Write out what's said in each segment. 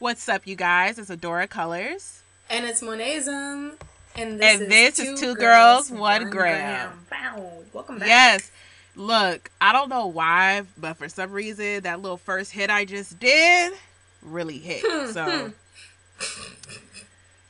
What's up, you guys? It's Adora Colors. And it's Monism. And this, and is, this two is Two Girls, girls One, gram. gram. Welcome back. Yes. Look, I don't know why, but for some reason, that little first hit I just did really hit. Hmm. so. Hmm.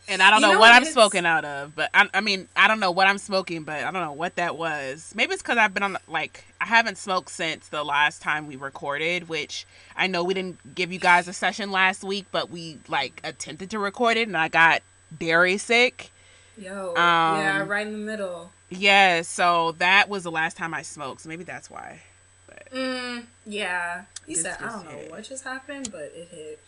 And I don't know, know, what I'm smoking out of, but I, I, mean, I don't know what I'm smoking, but I don't know what that was. Maybe it's because I've been on, like, haven't smoked since the last time we recorded, which I know we didn't give you guys a session last week, but we, like, attempted to record it, and I got dairy sick. Yo, um, yeah, right in the middle. Yeah, so that was the last time I smoked, so maybe that's why. But mm, yeah. You said, I don't hit. know what just happened, but it hit.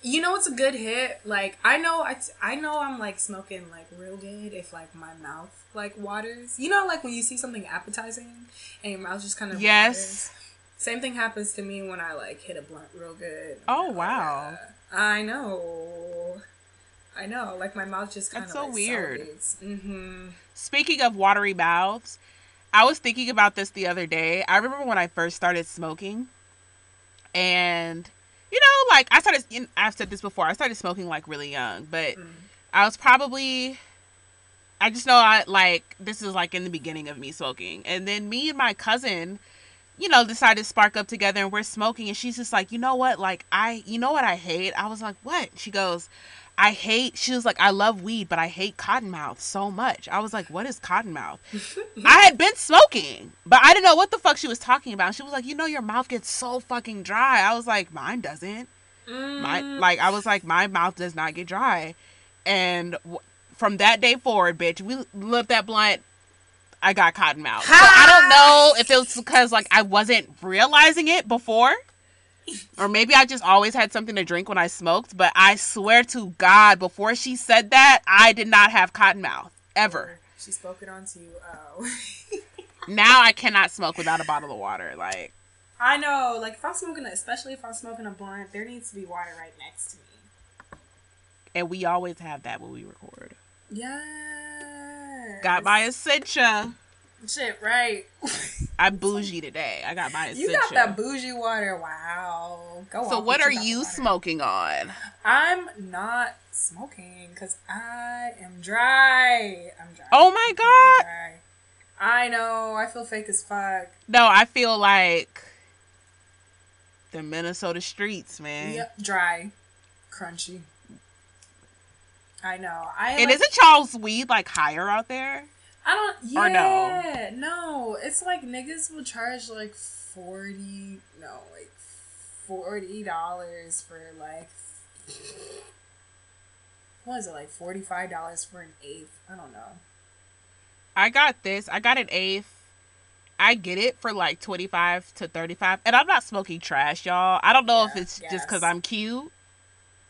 You know, it's a good hit. Like I know, I, I know I'm like smoking like real good if like my mouth like waters. You know, like when you see something appetizing and your mouth just kind of yes. Waters. Same thing happens to me when I like hit a blunt real good. Oh wow! I know, I know. Like my mouth just kind of. That's so like, weird. Mm-hmm. Speaking of watery mouths, I was thinking about this the other day. I remember when I first started smoking, and you know, like I started. I've said this before. I started smoking like really young, but mm. I was probably. I just know I like this is like in the beginning of me smoking, and then me and my cousin, you know, decided to spark up together, and we're smoking, and she's just like, you know what, like I, you know what I hate. I was like, what? She goes, I hate, she was like, I love weed, but I hate cottonmouth so much. I was like, what is cottonmouth? I had been smoking, but I didn't know what the fuck she was talking about. She was like, you know, your mouth gets so fucking dry. I was like, mine doesn't. Mm. My, like, I was like, my mouth does not get dry. And w- from that day forward, bitch, we lit that blunt. I got cottonmouth. So I don't know if it was because, like, I wasn't realizing it before or maybe I just always had something to drink when I smoked, but I swear to God, before she said that, I did not have cotton mouth. Ever. She spoke it onto you. Oh. now I cannot smoke without a bottle of water. Like I know, like if I'm smoking, a, especially if I'm smoking a blunt, there needs to be water right next to me. And we always have that when we record. Yeah. Got my Essentia. Shit, right. I'm bougie today. I got my You got that bougie water. Wow. Go So what are you water. smoking on? I'm not smoking because I am dry. I'm dry. Oh my god. Dry. I know. I feel fake as fuck. No, I feel like the Minnesota streets, man. Yep, dry, crunchy. I know. I and like, isn't Charles weed like higher out there? I don't. Yeah, no? no. It's like niggas will charge like forty. No, like forty dollars for like. What is it like forty five dollars for an eighth? I don't know. I got this. I got an eighth. I get it for like twenty five to thirty five, and I'm not smoking trash, y'all. I don't know yeah, if it's yes. just because I'm cute,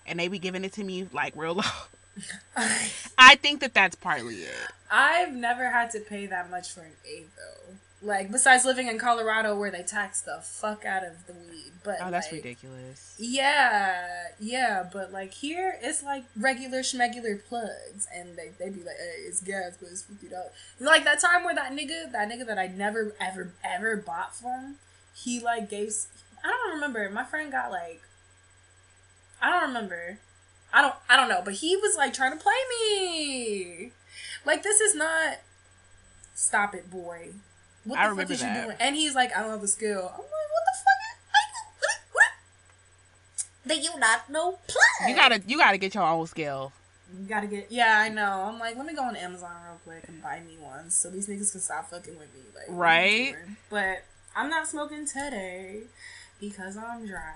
and they be giving it to me like real low. I think that that's partly it. I've never had to pay that much for an eighth though. Like besides living in Colorado where they tax the fuck out of the weed, but oh, that's like, ridiculous. Yeah, yeah, but like here it's like regular schmegular plugs, and they they be like, hey, it's gas, but it's fifty dollars. Like that time where that nigga, that nigga that I never ever ever bought from, he like gave. I don't remember. My friend got like. I don't remember. I don't I don't know, but he was like trying to play me. Like this is not stop it, boy. What the fuck is that. you doing? And he's like, I don't have a skill. I'm like, what the fuck? What? Do you not know play? You gotta you gotta get your own skill. You gotta get yeah, I know. I'm like, let me go on Amazon real quick and buy me one so these niggas can stop fucking with me. Like Right. But I'm not smoking today because I'm dry.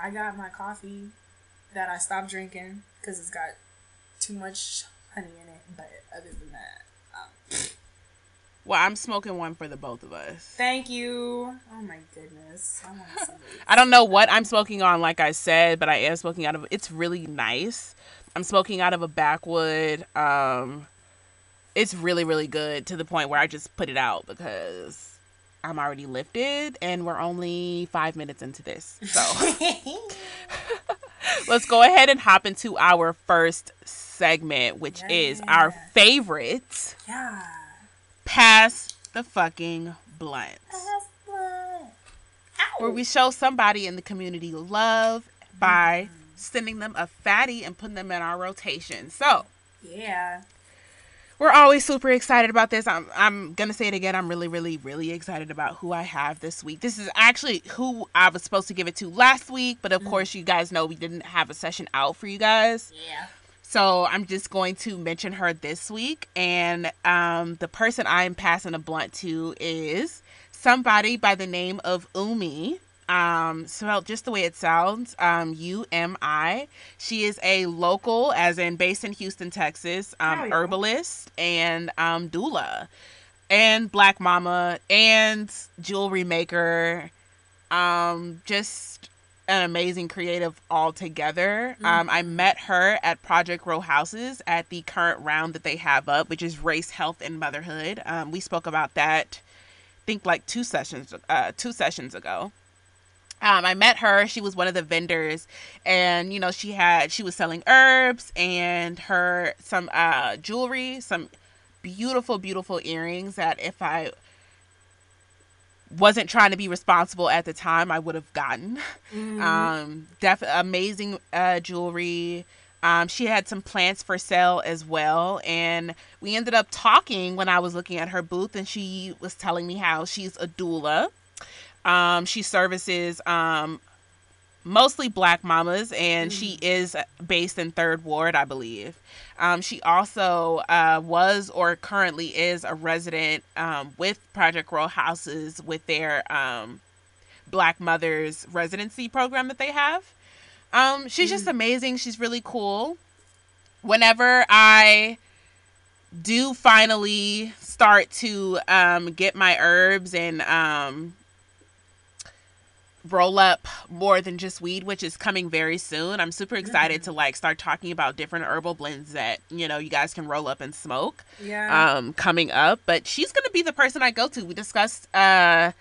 I got my coffee that I stopped drinking because it's got too much honey in it. But other than that, um, well, I'm smoking one for the both of us. Thank you. Oh my goodness. I, I don't know what I'm smoking on, like I said, but I am smoking out of. It's really nice. I'm smoking out of a backwood. Um, it's really really good to the point where I just put it out because I'm already lifted and we're only five minutes into this. So let's go ahead and hop into our first segment, which yeah. is our favorite. Yeah. Pass the fucking blunt. Where we show somebody in the community love by sending them a fatty and putting them in our rotation. So, Yeah. We're always super excited about this. I'm I'm gonna say it again. I'm really, really, really excited about who I have this week. This is actually who I was supposed to give it to last week, but of course, you guys know we didn't have a session out for you guys. Yeah. So I'm just going to mention her this week, and um, the person I'm passing a blunt to is somebody by the name of Umi. Um, spelled just the way it sounds, um, U M I. She is a local, as in based in Houston, Texas, um, herbalist and um, doula, and black mama, and jewelry maker. Um, just an amazing creative altogether. Um, I met her at Project Row Houses at the current round that they have up, which is race, health, and motherhood. Um, we spoke about that, I think like two sessions, uh, two sessions ago. Um, I met her. She was one of the vendors, and you know she had she was selling herbs and her some uh, jewelry, some beautiful, beautiful earrings that if I wasn't trying to be responsible at the time, I would have gotten. Um, def- amazing uh, jewelry. Um, she had some plants for sale as well, and we ended up talking when I was looking at her booth, and she was telling me how she's a doula. Um, she services um, mostly black mamas, and she is based in Third Ward, I believe. Um, she also uh, was or currently is a resident um, with Project Row Houses with their um, Black Mothers residency program that they have. Um, she's just amazing. She's really cool. Whenever I do finally start to um, get my herbs and um, roll up more than just weed, which is coming very soon. I'm super excited to like start talking about different herbal blends that you know you guys can roll up and smoke Yeah. um coming up but she's gonna be the person i go to we discussed uh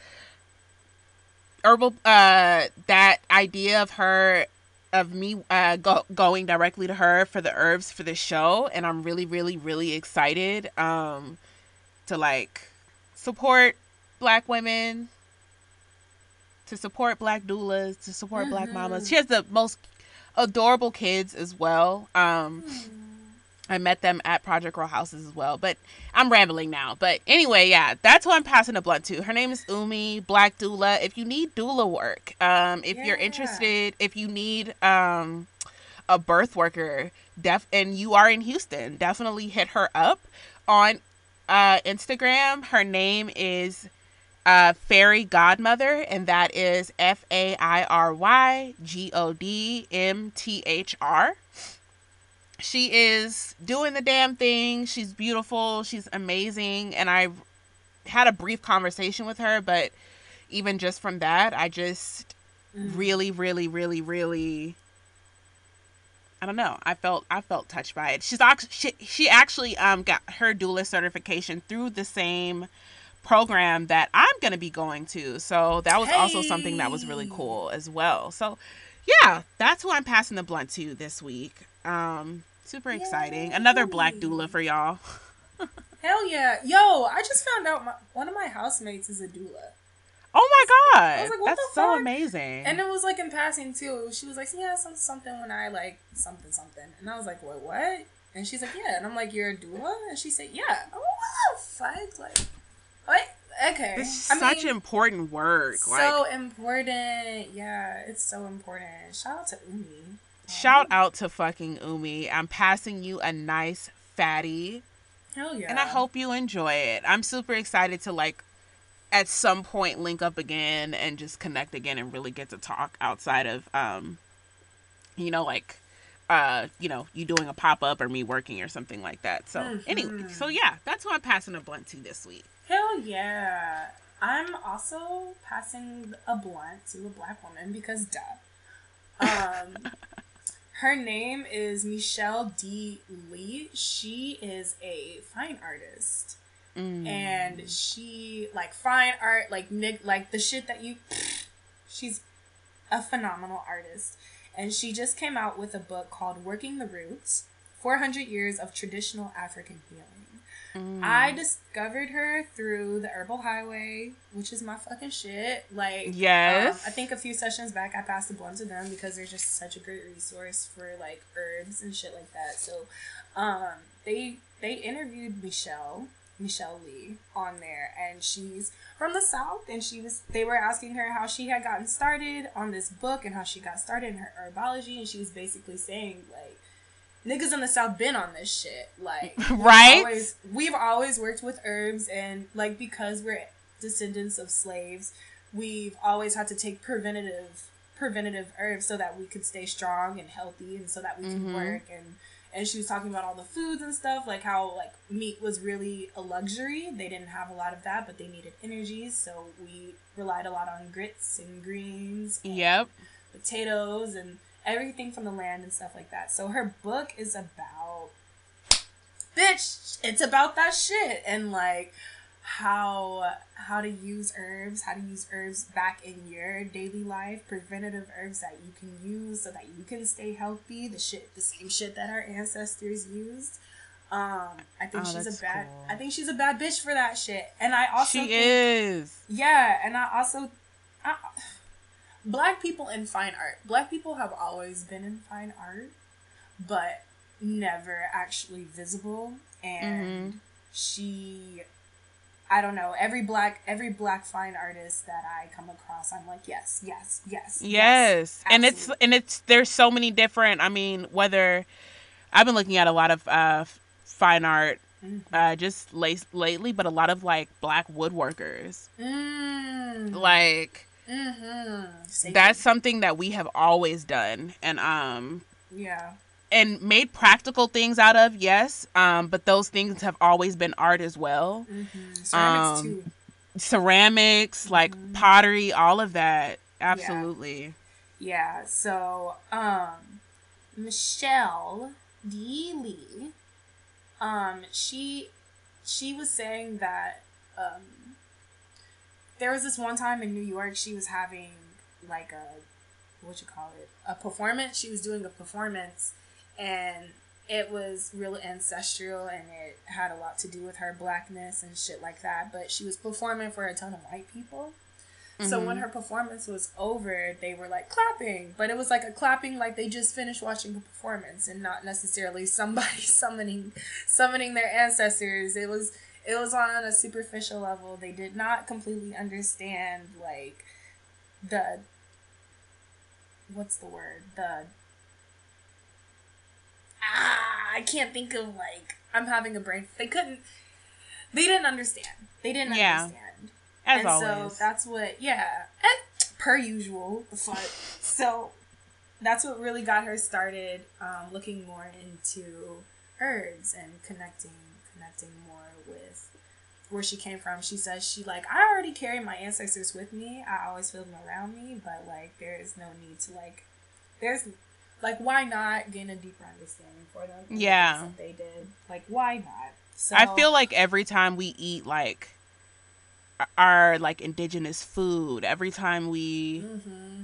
herbal uh that idea of her of me uh go, going directly to her for the herbs for the show and i'm really really really excited um to like support black women to support black doulas to support black mamas she has the most adorable kids as well um I met them at Project Row Houses as well, but I'm rambling now. But anyway, yeah, that's who I'm passing a blunt to. Her name is Umi Black Doula. If you need doula work, um, if you're interested, if you need um, a birth worker, def and you are in Houston, definitely hit her up on uh, Instagram. Her name is uh, Fairy Godmother, and that is F A I R Y G O D M T H R she is doing the damn thing. She's beautiful. She's amazing. And I had a brief conversation with her, but even just from that, I just really, really, really, really. I don't know. I felt I felt touched by it. She's actually she, she actually um got her doula certification through the same program that I'm gonna be going to. So that was also something that was really cool as well. So yeah, that's who I'm passing the blunt to this week. Um, super exciting. Another black Yay. doula for y'all. Hell yeah. Yo, I just found out my, one of my housemates is a doula. Oh my god, was like, what that's the so fuck? amazing. And it was like in passing too. She was like, yeah, some, something when I like something something. And I was like, what, what? And she's like, yeah. And I'm like, you're a doula? And she said, yeah. I'm like, what the fuck? Like, what? Okay. it's I such mean, important work. so like, important. Yeah, it's so important. Shout out to Umi. shout out to fucking Umi. I'm passing you a nice fatty. Hell yeah. and I hope you enjoy it. I'm super excited to like at some point link up again and just connect again and really get to talk outside of um you know like uh you know you doing a pop-up or me working or something like that. So anyway, Mhm. so yeah, that's who I'm passing a blunt to this week. Hell yeah. I'm also passing a blunt to a black woman because duh. Um, her name is Michele D. Lee. She is a fine artist. Mm. And she like fine art, like Nick like the shit that you she's a phenomenal artist. And she just came out with a book called Working the Roots 400 Years of Traditional African Healing. Mm. I discovered her through the Herbal Highway, which is my fucking shit. Like, yes, um, I think a few sessions back I passed the blunt to them because they're just such a great resource for like herbs and shit like that. So, um, they they interviewed Michele Michele Lee on there and she's from the south and she was they were asking her how she had gotten started on this book and how she got started in her herbology and she was basically saying like niggas in the south been on this shit like right we've always, we've always worked with herbs and like because we're descendants of slaves we've always had to take preventative preventative herbs so that we could stay strong and healthy and so that we mm-hmm. can work and and she was talking about all the foods and stuff, like how like meat was really a luxury. They didn't have a lot of that, but they needed energies, so we relied a lot on grits and greens. And yep. Potatoes and everything from the land and stuff like that. So her book is about bitch, it's about that shit and like how how to use herbs, how to use herbs back in your daily life, preventative herbs that you can use so that you can stay healthy, the shit the same shit that our ancestors used. Um, I think oh, she's a bad cool. I think she's a bad bitch for that shit. And I also She think, is. Yeah, and I also I, black people in fine art. Black people have always been in fine art, but never actually visible and mm-hmm. she I don't know every black every black fine artist that I come across I'm like yes yes yes yes, yes and it's and it's there's so many different I mean whether I've been looking at a lot of uh, fine art mm-hmm. uh, just late, lately but a lot of like black woodworkers mm. like mm-hmm. that's something that we have always done and um yeah and made practical things out of, yes. Um, but those things have always been art as well. Mm-hmm. Ceramics um, too. Ceramics, like mm-hmm. pottery, all of that. Absolutely. Yeah. yeah. So, um, Michele D. Lee, um, she she was saying that um, there was this one time in New York she was having like a what you call it a performance. She was doing a performance and it was real ancestral and it had a lot to do with her blackness and shit like that. But she was performing for a ton of white people. Mm-hmm. So when mm-hmm. her performance was over, they were like clapping, but it was like a clapping like they just finished watching the performance and not necessarily somebody summoning summoning their ancestors. It was it was on a superficial level. They did not completely understand like the what's the word? The ah, I can't think of like I'm having a brain. They couldn't. They didn't understand. They didn't yeah. understand. As and always. so that's what, yeah, and per usual, the fuck. so that's what really got her started, um, looking more into herbs and connecting, connecting more with where she came from. She says she like I already carry my ancestors with me. I always feel them around me, but like there is no need to like there's like why not gain a deeper understanding for them yeah. they did? Like why not? So i feel like every time we eat like our like indigenous food every time we mm-hmm.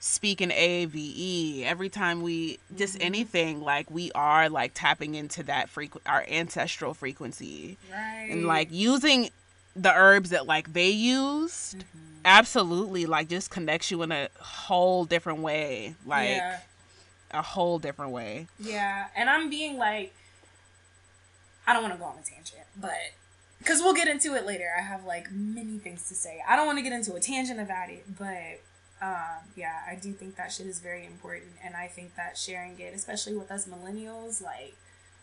speak in AAVE every time we just mm-hmm. anything like we are like tapping into that frequ- our ancestral frequency. Right. and like using the herbs that like they used mm-hmm. absolutely like just connects you in a whole different way. Like yeah a whole different way. Yeah, and I'm being like, I don't want to go on a tangent, but because we'll get into it later. I have like many things to say. I don't want to get into a tangent about it, but um, yeah, I do think that shit is very important, and I think that sharing it, especially with us millennials, like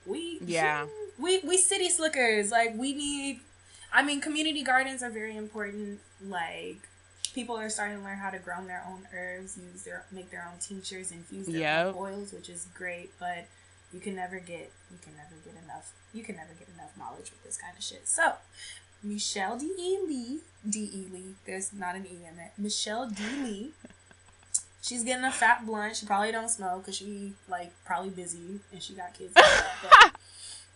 we yeah we we city slickers, like we need. I mean, community gardens are very important. Like people are starting to learn how to grow their own herbs, use their make their own tinctures, infuse their yep. own oils, which is great. But you can never get you can never get enough you can never get enough knowledge with this kind of shit. So Michele D. E. Lee, D. E. Lee, there's not an E in it. Michele D. Lee. She's getting a fat blunt. She probably don't smoke because she like probably busy and she got kids.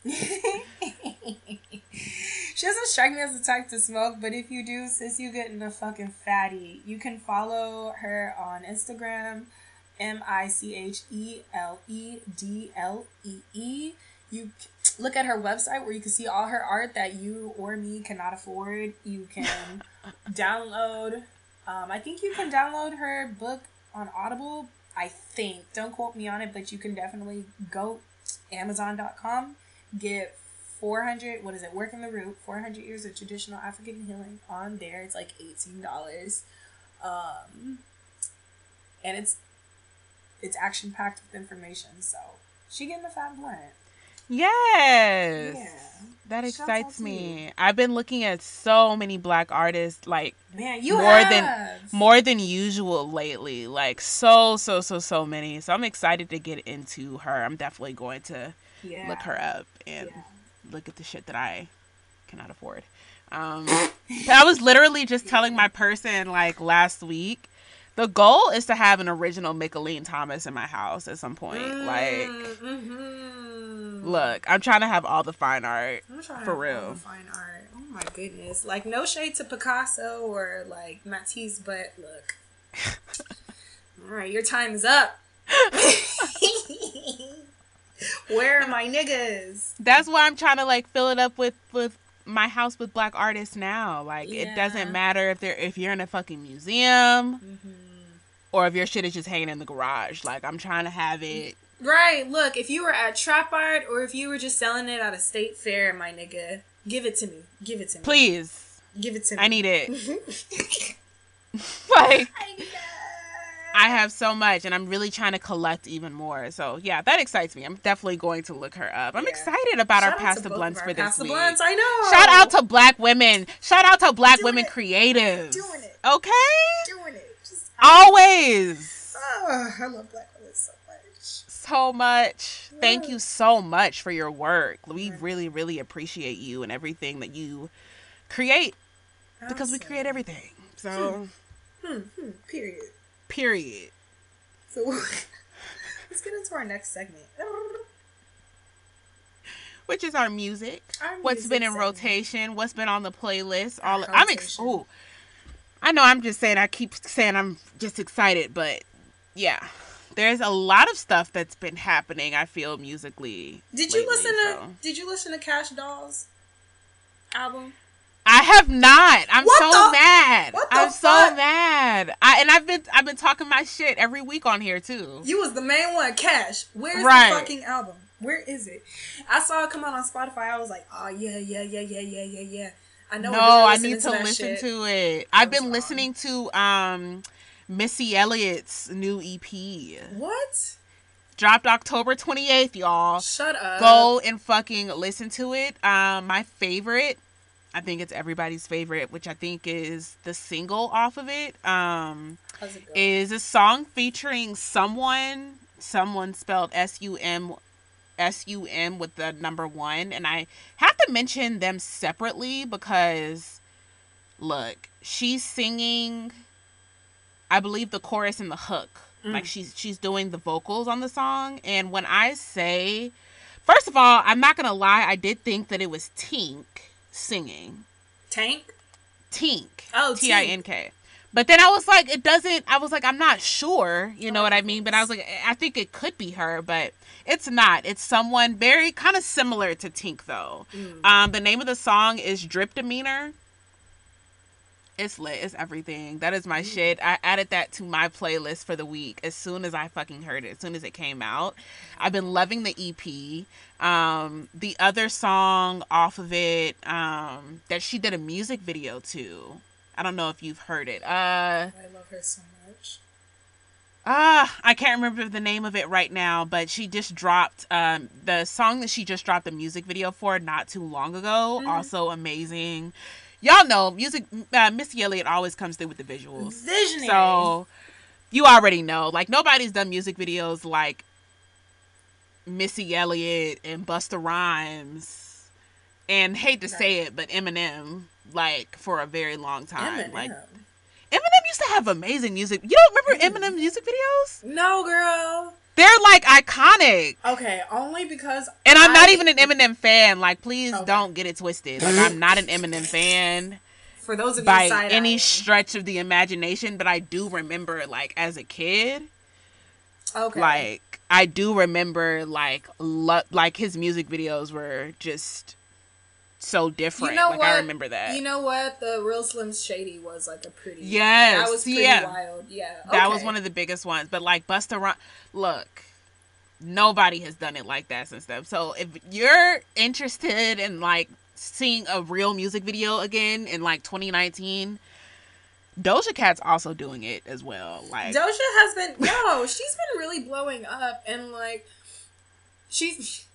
she doesn't strike me as the type to smoke, but if you do, sis, you getting a fucking fatty. You can follow her on Instagram, M I C H E L E D L E E. You look at her website where you can see all her art that you or me cannot afford. You can download. Um, I think you can download her book on Audible. I think. Don't quote me on it, but you can definitely go Amazon.com, get 400, what is it, Working the Root, 400 Years of Traditional African Healing on there. It's like $18. Um, and it's it's action packed with information. So she getting a fat blunt. Yes. Yeah. That excites me. I've been looking at so many black artists like Man, you More have. than- more than usual lately. Like so so so so many. So I'm excited to get into her. I'm definitely going to yeah. look her up and Yeah. look at the shit that I cannot afford. Um, I was literally just telling my person like last week, the goal is to have an original Mickalene Thomas in my house at some point. Like, Mhm. look, I'm trying to have all the fine art. I'm trying for real. Fine art. Oh my goodness. Like no shade to Picasso or like Matisse, but look. All right, your time is up. Where are my niggas? That's why I'm trying to like fill it up with with my house with black artists now. Like, it doesn't matter if they're if you're in a fucking museum Mm-hmm. or if your shit is just hanging in the garage. Like, I'm trying to have it. Right. Look, if you were at Trap Art or if you were just selling it at a state fair, my nigga, give it to me. Give it to me. Please, Give it to me. I need it. like. I. I have so much, and I'm really trying to collect even more. So yeah, that excites me. I'm definitely going to look her up. I'm Yeah. excited about Shout our out pasta to both blunts for this Pasta week. Blunts, I know. Shout out to Black women. Shout out to Black Doing women it. creatives. Doing it. Okay, doing it. Just, always oh, I love black women so much. so much. Thank you so much for your work. We Right. really, really appreciate you and everything that you create because we create everything. So Hmm, hmm, period. Period. So let's get into our next segment. Which is our music. Our what's music been in segment. rotation, what's been on the playlist. All Our I'm ex- ooh. I know I'm just saying I keep saying I'm just excited, but yeah. There's a lot of stuff that's been happening, I feel musically. Did you lately, listen to. Did you listen to Kash Doll's album? I have not. I'm What so the- mad. what the I'm so mad. I and I've been I've been talking my shit every week on here too. You was the main one, Kash. Where's Right. the fucking album? Where is it? I saw it come out on Spotify. I was like, oh yeah, yeah, yeah, yeah, yeah, yeah, yeah. I know. no, I need to that listen shit. to it. I've been wrong. listening to um Missy Elliott's new EP. What? Dropped October 28th, y'all. Shut up. Go and fucking listen to it. Um, my favorite, I think it's everybody's favorite, which I think is the single off of it. Um, it a song featuring someone, someone spelled S U M S U M with the number one, and I have to mention them separately because, look, she's singing. I believe the chorus and the hook. Mm. Like she's she's doing the vocals on the song, and when I say, first of all, I'm not gonna lie, I did think that it was Tink singing. Tank. Tink. Oh, T I N K. But then I was like, it doesn't. I was like, I'm not sure. You know what I mean? But I was like, I think it could be her, but it's not. It's someone very kind of similar to Tink, though. Mm. Um, the name of the song is Drip Demeanor. It's lit. It's everything. That is my shit. I added that to my playlist for the week as soon as I fucking heard it. As soon as it came out, I've been loving the EP. Um, the other song off of it um, that she did a music video to. I don't know if you've heard it. Uh, I love her so much. ah, I can't remember the name of it right now, but she just dropped um the song that she just dropped the music video for not too long ago. Mhm. Also amazing. Y'all know music. Uh, Missy Elliott always comes through with the visuals. Visionary. So you already know, like nobody's done music videos like Missy Elliott and Busta Rhymes, and hate to say it, but Eminem, like for a very long time. Eminem. Like Eminem used to have amazing music. You don't remember Eminem music videos? no, girl. They're like iconic. Okay, only because. And I'm not even an Eminem fan. Like, please Okay. don't get it twisted. Like, I'm not an Eminem fan For those of you by any eyeing. stretch of the imagination, but I do remember, like, as a kid, Okay. like I do remember like lo- like his music videos were just so different. You know like what? I remember that. You know what? The Real Slim Shady was like a pretty. Yes, That was pretty yeah. wild. Yeah. That was one of the biggest ones. But like Busta Rhymes, look, nobody has done it like that since then. So if you're interested in like seeing a real music video again in like 2019, Doja Cat's also doing it as well. Like Doja has been no, she's been really blowing up and like she's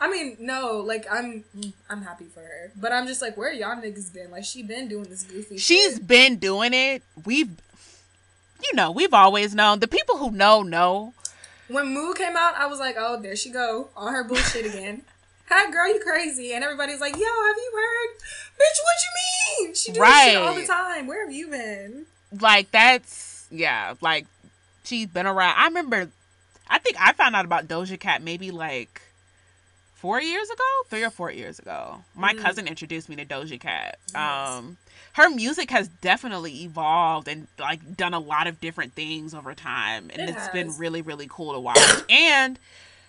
I mean, no, like I'm I'm happy for her. But I'm just like, where y'all niggas been? Like she been doing this goofy she's shit. been doing it. We've you know, we've always known. The people who know know. When Moo came out, I was like, oh, there she go. On her bullshit again. Hi girl, you crazy. And everybody's like, yo, have you heard? Bitch, what you mean? She does shit all the time. Where have you been? Like that's yeah, like she's been around. I remember I think I found out about Doja Cat maybe like four years ago, three or four years ago. My Mm. cousin introduced me to Doja Cat. Yes. Um, her music has definitely evolved and like done a lot of different things over time, and It has been really really cool to watch. and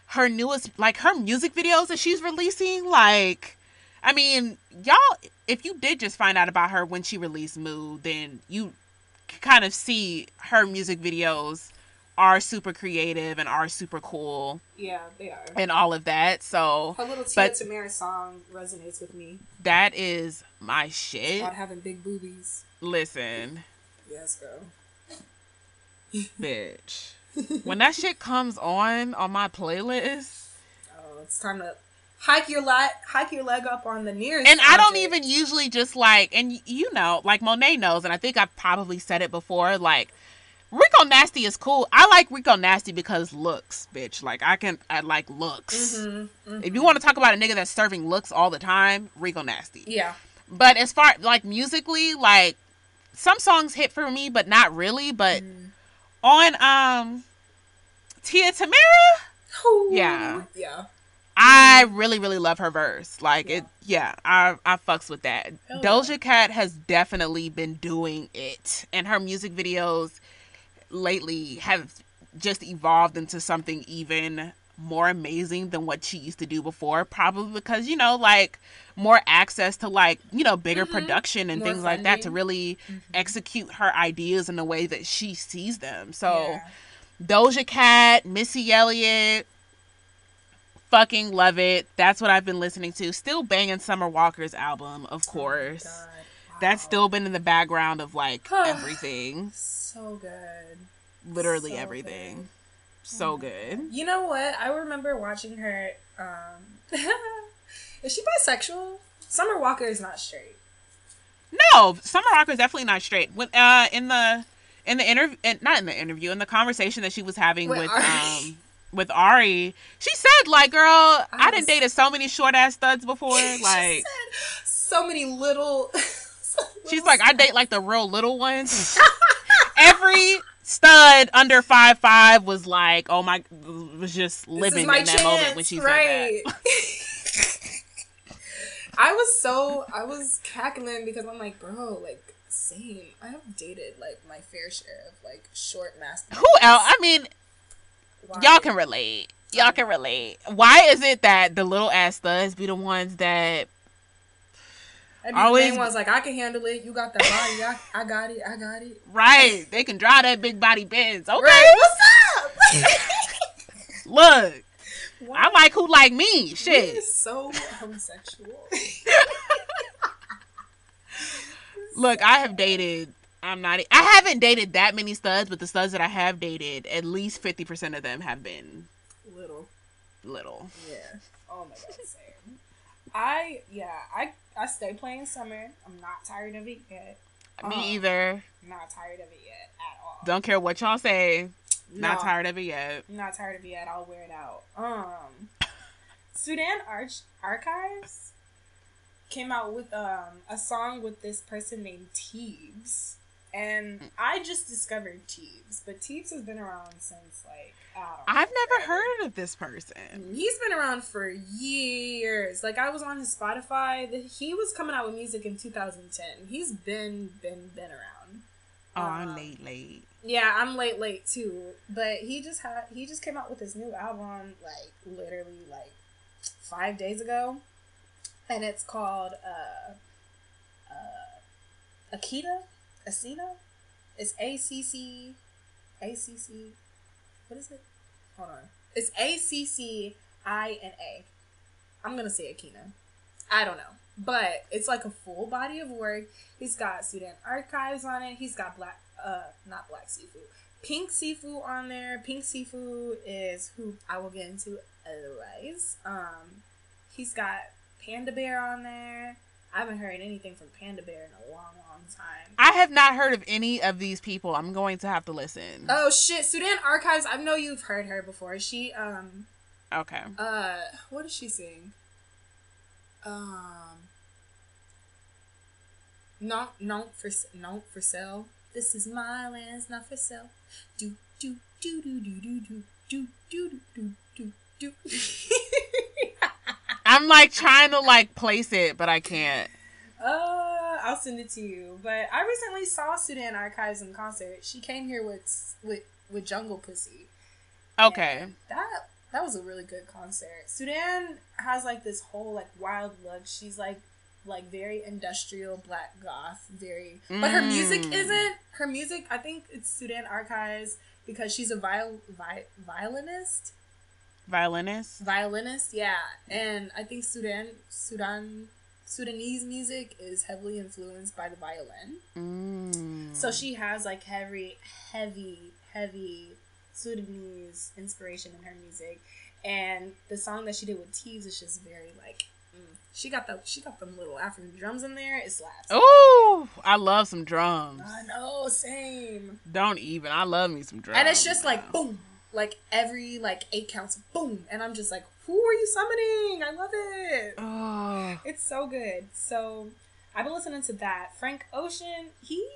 her newest like her music videos that she's releasing, like. I mean, y'all, if you did just find out about her when she released Mood, then you kind of see her music videos are super creative and are super cool Yeah, they are. and all of that. So Her little Tia Tamera song resonates with me that is my shit. about having big boobies. Listen, Yes, girl. bitch. when that shit comes on on my playlist, Oh, it's time to hike your leg, hike your leg up on the nearest. and I don't even usually just like, and y- you know, like Monet knows, and I think I've probably said it before, like. Rico Nasty is cool. I like Rico Nasty because looks, bitch. Like I can, I like looks. Mhm, mhm. If you want to talk about a nigga that's serving looks all the time, Rico Nasty. Yeah. But as far like musically, like some songs hit for me, but not really. But Mm. on um Tia Tamera, Ooh, Yeah. Yeah. I really really love her verse. Like it, yeah, I I fucks with that. Hell Doja Cat has definitely been doing it, and her music videos lately have just evolved into something even more amazing than what she used to do before probably because you know like more access to like you know bigger Mhm. production and More things like that to funding. really Mhm. execute her ideas in the way that she sees them so Yeah. Doja Cat, Missy Elliott, fucking love it. That's what I've been listening to. Still banging Summer Walker's album, of course. Oh my God. That's still been in the background of like everything, so good. literally So everything. good. So Oh good. You know what? I remember watching her. Um, is she bisexual? Summer Walker is not straight. No, Summer Walker is definitely not straight. When uh in the in the interview, not in the interview, in the conversation that she was having With with, Ari. um with Ari, she said like, "Girl, I, was- didn't dated so many short ass studs before." She Like, said so many little. she's like, "I date like the real little ones." Every stud under five five was like, "Oh my," was just living in that moment when she said that. right. I was so I was cackling because I'm like, bro, like same. I have dated like my fair share of like short master. Who else? I mean, y'all can relate. Y'all can relate. Why is it that the little ass studs be the ones that Always- was like, I can handle it. You got that body. I, I got it. I got it. right? They can drive that big body Benz. Okay, Right. What's up? look, Why I like who like me. Shit. is so homosexual. Look, I have dated. I'm not. I haven't dated that many studs, but the studs that I have dated, at least fifty percent of them have been Little. little. Yeah. Oh my god, same. I yeah, I I stay playing summer. I'm not tired of it yet. Me Uh-uh. either. Not tired of it yet at all. Don't care what y'all say. Not tired of it yet. Not tired of it yet. I'll wear it out. Um, Sudan Arch Archives came out with um a song with this person named Teebs. And I just discovered Teebs, but Teebs has been around since like I don't know, I've never heard of this person. He's been around for years. Like I was on his Spotify. He was coming out with music in 2010. He's been been been around. Oh, I'm Um, late, late. Yeah, I'm late, late too. But he just had he just came out with his new album like literally like five days ago, and it's called uh, uh, Akita, Asina. It's A C C, A C C. What is it? Hold on. It's A C C I N A. I'm gonna say Akina. I don't know. But it's like a full body of work. He's got Sudan archives on it. He's got black uh not black seafood. Pink Siifu on there. Pink Siifu is who I will get into otherwise. Um he's got Panda Bear on there. I haven't heard anything from Panda Bear in a long, long time. I have not heard of any of these people. I'm going to have to listen. Oh shit, Sudan Archives, I know you've heard her before. She um okay. Uh, what does she sing? Um, not not for not for sale. This is my land, it's not for sale. Do do do do do do do do do do do do. I'm like trying to like place it, but I can't. Uh, I'll send it to you. But I recently saw Sudan Archives in concert. She came here with with with Junglepussy. Okay. And that that was a really good concert. Sudan has like this whole like wild look. She's like like very industrial black goth, very but her music Mm. isn't. Her music, I think it's Sudan Archives because she's a viol vi- violinist. Violinist. Violinist, yeah. And I think Sudan Sudan Sudanese music is heavily influenced by the violin. Mm. So she has like heavy, heavy, heavy Sudanese inspiration in her music, and the song that she did with Teebs is just very like. mm. She got the she got them little African drums in there. It slaps. Oh, I love some drums. I know, same. Don't even. I love me some drums. and it's just like boom, like every like eight counts, boom, and I'm just like, who are you summoning? I love it. Oh. It's so good. So I've been listening to that. Frank Ocean, he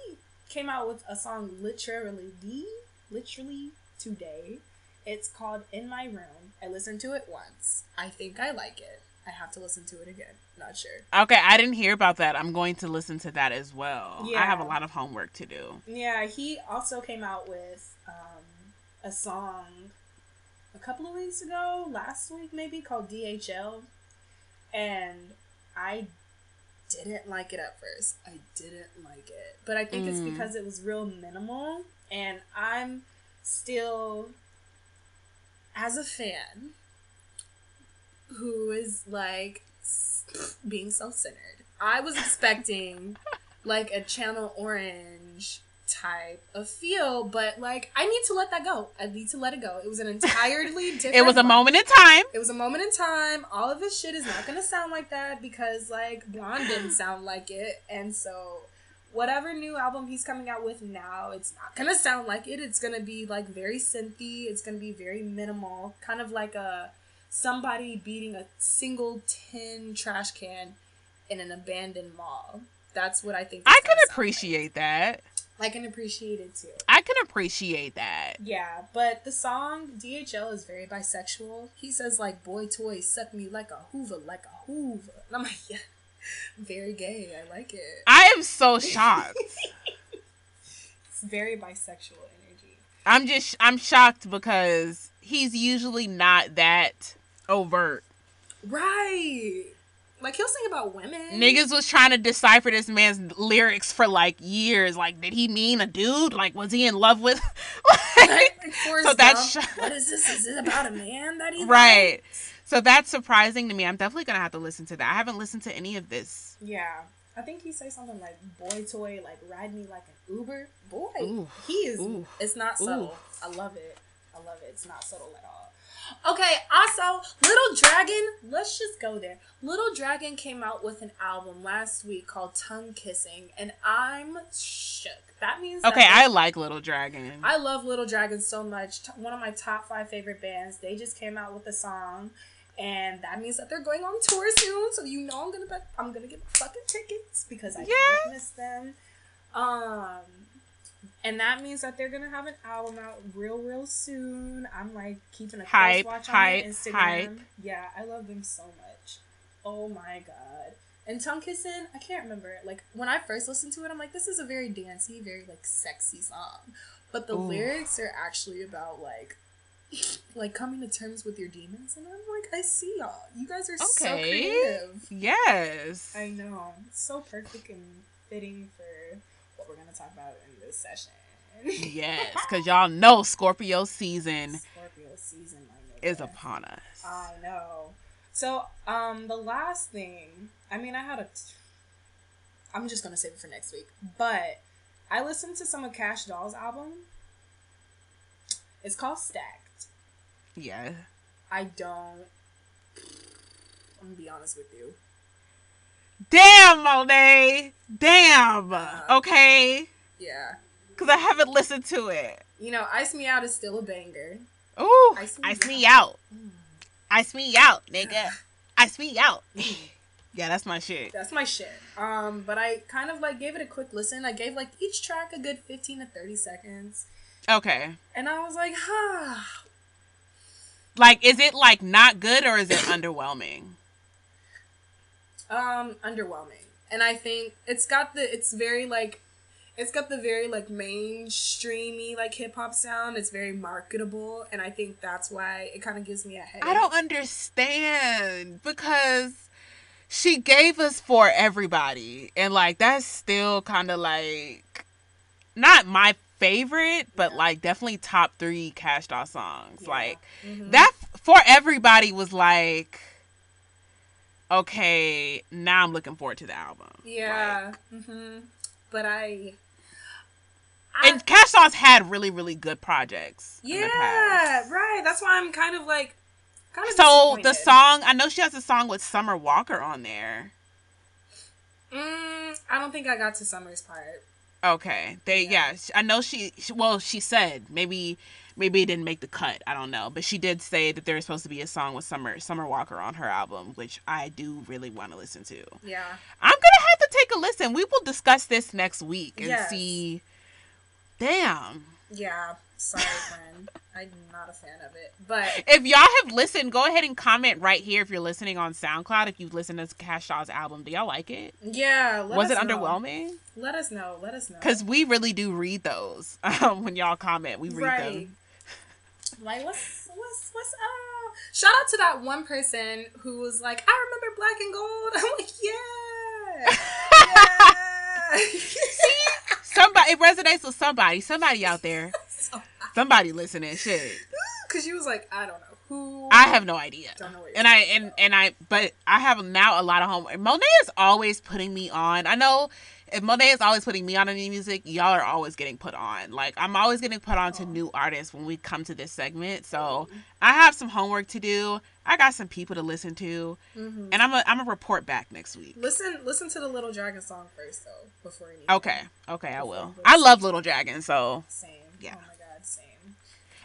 came out with a song literally the literally today. It's called In My Room. I listened to it once. I think I like it. I have to listen to it again. Not sure. Okay, I didn't hear about that. I'm going to listen to that as well. Yeah. I have a lot of homework to do. Yeah, he also came out with um, a song a couple of weeks ago, last week maybe, called DHL. And I didn't like it at first. I didn't like it. But I think it's Mm. because it was real minimal. And I'm still, as a fan, who is like being self centered, I was expecting like a Channel Orange type of feel, but like I need to let that go. I need to let it go. It was an entirely different. It was a moment in time. It was a moment in time. All of his shit is not gonna sound like that because like Blonde didn't sound like it, and so whatever new album he's coming out with now, it's not gonna sound like it. It's gonna be like very synthy. It's gonna be very minimal, kind of like a somebody beating a single tin trash can in an abandoned mall. That's what I think. I sound appreciate that. Like. I can appreciate it too. I can appreciate that. Yeah, but the song DHL is very bisexual. He says like boy toy suck me like a hoover, like a hoover. And I'm like, yeah. Very gay. I like it. I am so shocked. It's very bisexual energy. I'm just I'm shocked because he's usually not that overt. Right. Like he'll sing about women. Niggas was trying to decipher this man's lyrics for like years. Like, did he mean a dude? Like, was he in love with? Like, So that's what is this? Is it about a man that he right. likes? So that's surprising to me. I'm definitely gonna have to listen to that. I haven't listened to any of this. Yeah. I think he says something like boy toy, like ride me like an Uber. Boy. Ooh. He is Ooh. it's not Ooh. subtle. I love it. I love it. It's not subtle at all. Okay, also, Little Dragon, let's just go there. Little Dragon came out with an album last week called Tongue Kissing, and I'm shook. That means that Okay, I like Little Dragon. I love Little Dragon so much. T- One of my top five favorite bands. They just came out with a song, and that means that they're going on tour soon. So you know I'm gonna be- I'm gonna get fucking tickets because I Yes. can't miss them. Um, and that means that they're gonna have an album out real real soon. I'm like keeping a Hype, close watch hype, on Instagram. hype. Yeah, I love them so much. Oh my god. And Tongue Kissing, I can't remember. Like when I first listened to it, I'm like, this is a very dancey, very like sexy song. But the Ooh. lyrics are actually about like like coming to terms with your demons and I'm like, I see y'all. You guys are so creative. Yes. I know. It's so perfect and fitting for what we're gonna talk about in this session. Yes, because y'all know Scorpio season Scorpio season is upon us. I know. So, um, the last thing, I mean, I had a. I'm just gonna save it for next week, but I listened to some of Kash Doll's album. It's called Stacked. Yeah. I don't. I'm gonna be honest with you. Damn, Monet. Damn. Okay. Yeah. Because I haven't listened to it. You know, Ice Me Out is still a banger. Ooh. Ice me Ice me out. out. Ice me out, nigga. Ice me out. yeah, that's my shit. That's my shit. Um, but I kind of like gave it a quick listen. I gave like each track a good 15 to 30 seconds. Okay. And I was like, huh. Like, is it like not good or is it underwhelming? Um, underwhelming. And I think it's got the it's very like it's got the very like mainstreamy like hip hop sound. It's very marketable, and I think that's why it kind of gives me a headache. I don't understand because she gave us for everybody, and like that's still kind of like not my favorite, but Yeah. like definitely top three Kash Doll songs. Yeah. Like Mhm. that for everybody was like, okay, now I'm looking forward to the album. Yeah. hmm But I. I and Kash Doll's had really, really good projects. yeah, right. That's why I'm kind of like, kind of. So the song, I know she has a song with Summer Walker on there. Mm, I don't think I got to Summer's part. Okay. They Yeah. yeah, I know she sh- well, she said maybe maybe it didn't make the cut. I don't know, but she did say that there was supposed to be a song with Summer Summer Walker on her album, which I do really want to listen to. Yeah. I'm going to have to take a listen. We will discuss this next week and Yes. see Damn. Yeah. Sorry, friend. I'm not a fan of it, but If y'all have listened, go ahead and comment right here if you're listening on SoundCloud if you've listened to Kash Doll's album. Do y'all like it? yeah. Was it know. underwhelming? Let us know. Let us know. Cuz we really do read those. Um, when y'all comment, we read right. them. Like what's what's what's up? Shout out to that one person who was like, I remember black and gold. I'm like, yeah. yeah. Somebody it resonates with somebody. Somebody out there. Somebody listening. Shit. Cause she was like, I don't know who. I have no idea. don't know what And I and and I but I have now a lot of homework. Monet is always putting me on. I know if Monet is always putting me on any music, y'all are always getting put on. Like I'm always getting put on to new artists when we come to this segment. So I have some homework to do. I got some people to listen to. Mhm. And I'm a I'm a report back next week. Listen, listen to the Little Dragon song first though, before you. Okay. Okay, I will. I love Little Dragon, so Same. Yeah. Oh my god, same.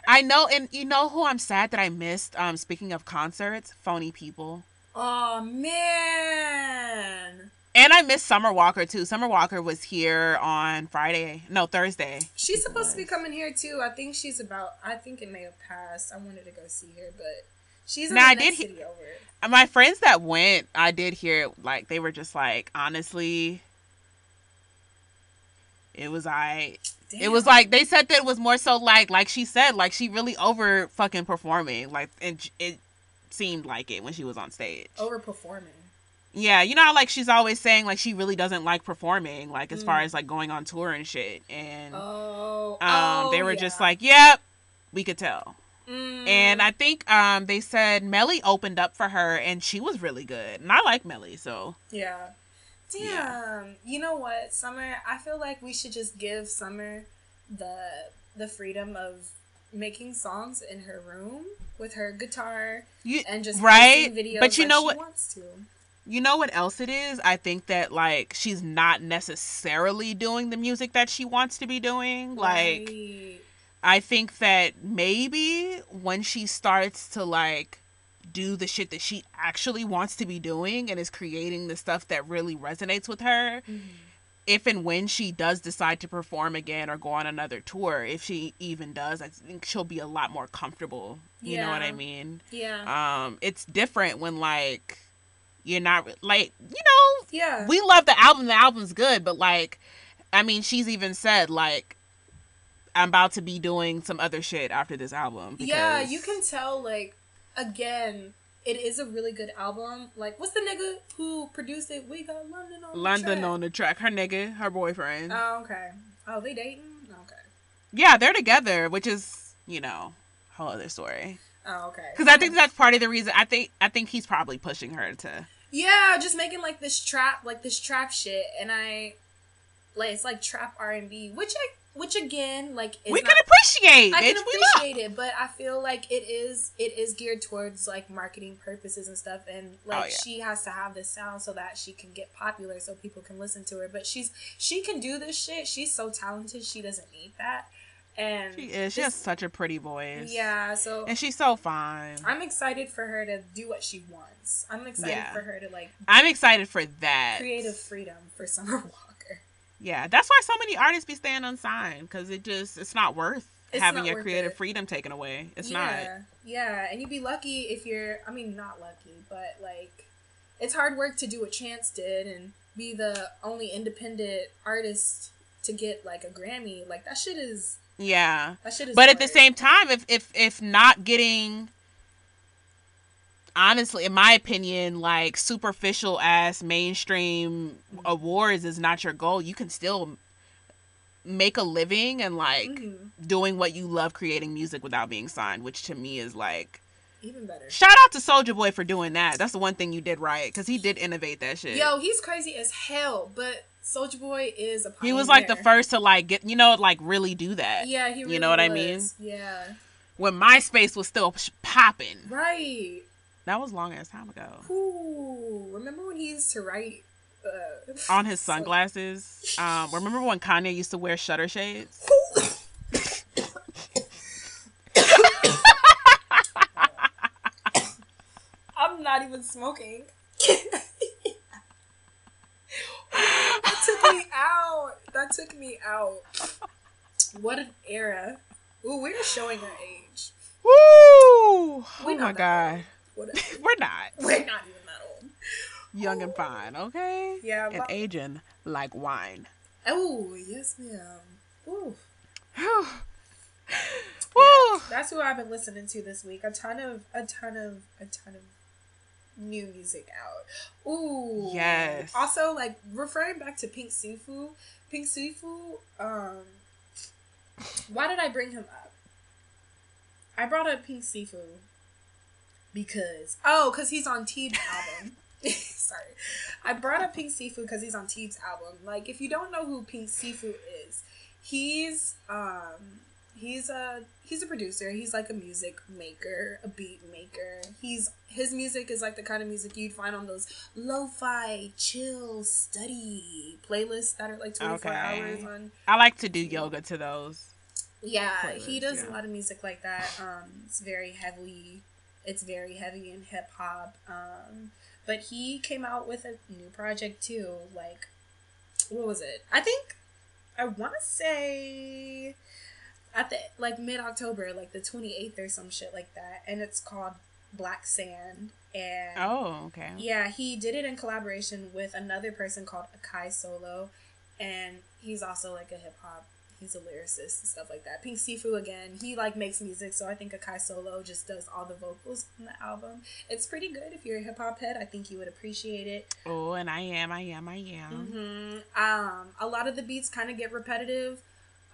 I know and you know who I'm sad that I missed, um, speaking of concerts, Phony Ppl. Oh man. And I miss Summer Walker too. Summer Walker was here on Friday, no Thursday. She's supposed to be coming here too. I think she's about. I think it may have passed. I wanted to go see her, but she's in Now, the I did he- city over. My friends that went, I did hear like they were just like, honestly, it was I. It was like they said that it was more so like like she said like she really over fucking performing like and it seemed like it when she was on stage. overperforming. Yeah, you know how like she's always saying like she really doesn't like performing like as far Mm. as like going on tour and shit and Oh, um oh, they were just like, "Yep, we could tell." Mm. And I think um they said Melly opened up for her and she was really good. And I like Melly, so yeah. Damn. Yeah. You know what, Summer? I feel like we should just give Summer the the freedom of making songs in her room with her guitar you and just Right, videos but you know she what- wants to. You know what else it is? I think that like she's not necessarily doing the music that she wants to be doing. Like Right. I think that maybe when she starts to like do the shit that she actually wants to be doing and is creating the stuff that really resonates with her, Mhm. if and when she does decide to perform again or go on another tour, if she even does, I think she'll be a lot more comfortable. You know what I mean? Yeah. Um, it's different when like you're not like you know Yeah. we love the album the album's good but like i mean she's even said like i'm about to be doing some other shit after this album yeah, you can tell, like, again, it is a really good album. Like, what's the nigga who produced it? We got London on london the track. on the track her nigga her boyfriend Oh, okay. Oh, they dating? Okay. yeah they're together which is you know whole other story Oh, okay. because i think that's part of the reason i think i think he's probably pushing her to Yeah, just making like this trap, like this trap shit, and I, like, it's like trap R and B, which I, which again, like, is we not, can appreciate I bitch can appreciate it, but I feel like it is, it is geared towards like marketing purposes and stuff, and oh, like Oh, yeah. she has to have this sound so that she can get popular, so people can listen to her. But she's, she can do this shit. She's so talented. She doesn't need that, and she is she this- has such a pretty voice yeah. So and she's so fine I'm excited for her to do what she wants. I'm excited Yeah. for her to like i'm excited for that creative freedom for Summer Walker. Yeah, that's why so many artists be staying unsigned because it just it's not worth It's having not your worth creative it. freedom taken away. It's not yeah, Yeah, and you'd be lucky if you're. I mean, not lucky, but like, it's hard work to do what Chance did and be the only independent artist to get like a Grammy. Like that shit is. Yeah, that shit is. but at the same time, if if if not getting, honestly, in my opinion, like superficial ass mainstream awards is not your goal, you can still make a living and like Mhm, doing what you love, creating music without being signed, which to me is like. even better. Shout out to Soulja Boy for doing that. That's the one thing you did right because he did innovate that shit. Yo, he's crazy as hell, but Soulja Boy is a. pioneer. He was like the first to like get you know like really do that. Yeah, he. Really You know what I mean? Yeah. When MySpace was still popping. Right. That was long ass time ago. Ooh, remember when he used to write uh, On his sunglasses. Um, remember when Kanye used to wear shutter shades? I'm not even smoking. that took me out. That took me out. What an era. Ooh, we're showing our age. Woo! Oh We're my god. We're not. We're not even that old. Young and fine, okay? Yeah, And but- aging like wine. Oh, yes, ma'am. Ooh. Whew. Woo! That's who I've been listening to this week. A ton of, a ton of, a ton of new music out. Ooh. Yes. Also, like referring back to Pink Siifu, Pink Siifu. Um, why did I bring him up? I brought up Pink Siifu because oh, because he's on Teebs' album. Sorry, I brought up Pink Siifu because he's on Teebs' album. Like, if you don't know who Pink Siifu is, he's um he's a he's a producer he's like a music maker a beat maker he's his music is like the kind of music you'd find on those lo-fi chill study playlists that are like 24 Okay. hours on I like to do yoga to those. yeah he does yeah. a lot of music like that um it's very heavily it's very heavy in hip-hop um but he came out with a new project too like what was it i think i want to say at the like mid-october like the 28th or some shit like that and it's called black sand and Oh, okay. yeah, he did it in collaboration with another person called Akai Solo, and he's also like a hip hop. He's a lyricist and stuff like that. Pink Siifu again, he like makes music, so I think Akai Solo just does all the vocals on the album. It's pretty good if you're a hip hop head. I think you would appreciate it. Oh, and I am, I am, I am. hmm Um, a lot of the beats kind of get repetitive.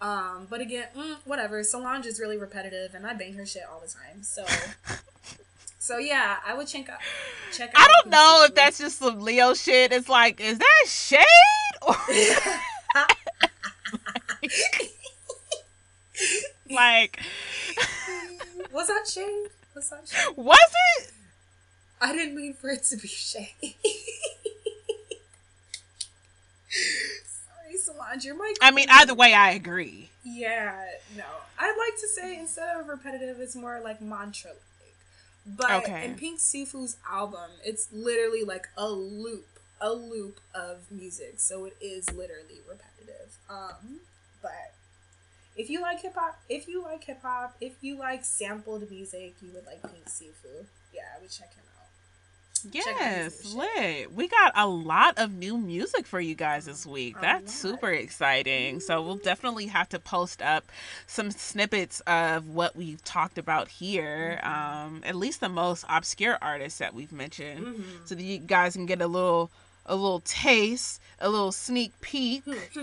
Um, but again, mm, whatever. Solange is really repetitive, and I bang her shit all the time. So, so yeah, I would check out. Check out. I don't know if that's just some Leo shit. It's like, is that shade? Or like, Was that shade? Was that shade? was it? I didn't mean for it to be shade. Solange, you're my. I mean, either way, I agree. Yeah, no. I'd like to say instead of repetitive, it's more like mantra like. But Okay. in Pink Siifu's album, it's literally like a loop, a loop of music. So it is literally repetitive. Um, but if you like hip hop, if you like hip hop, if you like sampled music, you would like Pink Siifu. Yeah, I would check him out. Check out his Yes, lit. We got a lot of new music for you guys this week. A That's lot. super exciting. So we'll definitely have to post up some snippets of what we've talked about here. Mm-hmm. Um, at least the most obscure artists that we've mentioned, Mhm. so that you guys can get a little, a little taste, a little sneak peek,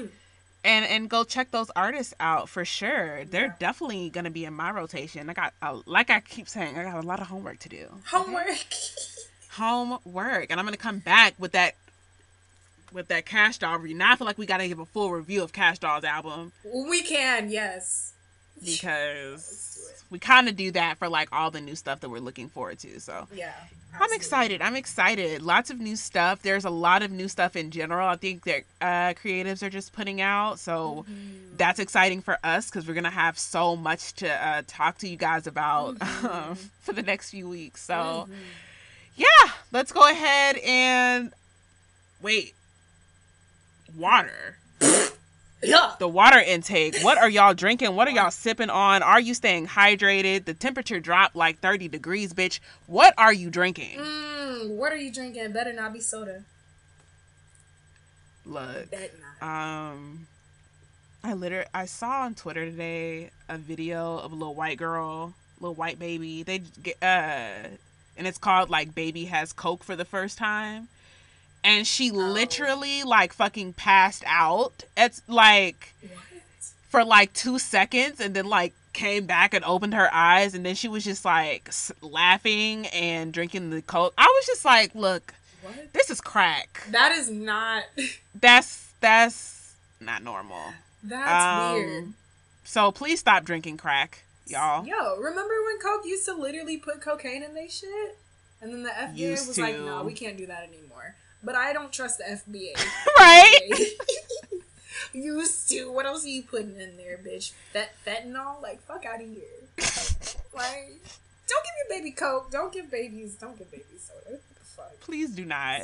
and and go check those artists out for sure. They're Yeah. definitely gonna be in my rotation. I got, a, like I keep saying, I got a lot of homework to do Homework. homework and i'm gonna come back with that with that Kash Doll review now i feel like we gotta give a full review of Kash Doll's album we can, yes. Because we kind of do that for like all the new stuff that we're looking forward to so Yeah. i'm excited i'm excited lots of new stuff there's a lot of new stuff in general i think that uh creatives are just putting out so Mm-hmm. that's exciting for us because we're gonna have so much to uh, talk to you guys about Mm-hmm. um, for the next few weeks so yeah, let's go ahead and wait. Water. Yeah. The water intake. What are y'all drinking? What are y'all sipping on? Are you staying hydrated? The temperature dropped like 30 degrees, bitch. What are you drinking? Mm, what are you drinking? Better not be soda. Look. Um I literally I saw on Twitter today a video of a little white girl, little white baby. They get uh and it's called like baby has coke for the first time. And she literally like fucking passed out. It's like What? for like 2 seconds and then like came back and opened her eyes and then she was just like s- laughing and drinking the coke. I was just like, "Look, What? this is crack. That is not. That's that's not normal." That's Um, weird. So please stop drinking crack, y'all. Yo, remember when Coke used to literally put cocaine in they shit? And then the FBA Used was like, no, we can't do that anymore. But I don't trust the FBA. Right? Used to. What else are you putting in there, bitch? Fet fentanyl? Like, fuck out of here. like, don't give your baby Coke. Don't give babies. Don't give babies soda. What the fuck? Please do not.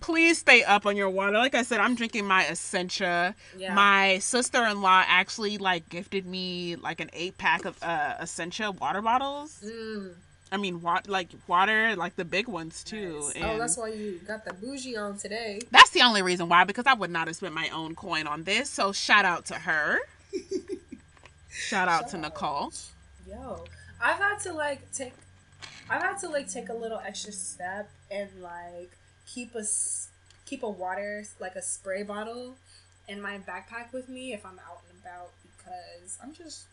Please stay up on your water. Like I said, I'm drinking my Essentia. Yeah. My sister-in-law actually like gifted me like an eight pack of uh Essentia water bottles. Mm, I mean, wa- like water, like the big ones too. nice. And Oh, that's why you got the bougie on today. that's the only reason why, because I would not have spent my own coin on this. So shout out to her. shout out to out. Nicole. Yo, I've had to like take, I've had to like take a little extra step and like keep a keep a water like a spray bottle in my backpack with me if I'm out and about because I'm just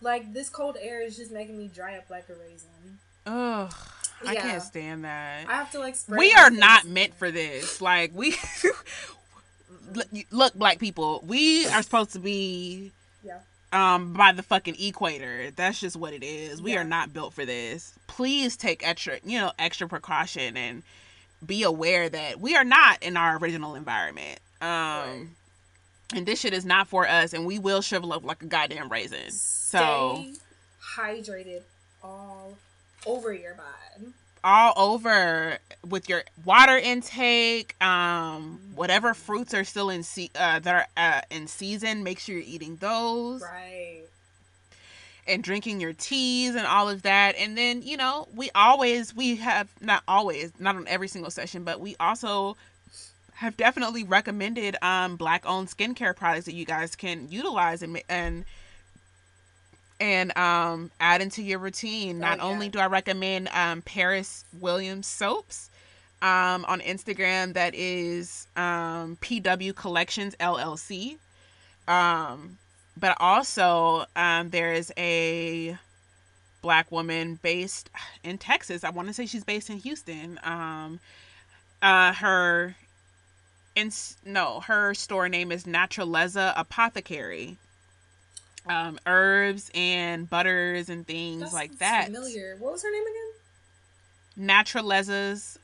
like this cold air is just making me dry up like a raisin. Ugh, I can't stand that. I have to like spray. we are not meant for this. Like we look, look, black people, we are supposed to be Yeah. Um by the fucking equator. That's just what it is. We Yeah. are not built for this. Please take extra, you know, extra precaution and be aware that we are not in our original environment. Um Right. and this shit is not for us and we will shrivel up like a goddamn raisin. So hydrated all over your body. all over with your water intake um whatever fruits are still in se- uh, that are uh, in season make sure you're eating those Right. and drinking your teas and all of that and then you know we always we have not always not on every single session but we also have definitely recommended um black owned skincare products that you guys can utilize and and and um add into your routine. Not Oh, yeah. only do I recommend um Paris Williams soaps um on Instagram that is um PW Collections LLC. Um but also um there is a black woman based in Texas. I want to say she's based in Houston. Um uh her in no, her store name is Naturaleza Apothecary. Um, herbs and butters and things That like that. Familiar. What was her name again? Naturaleza's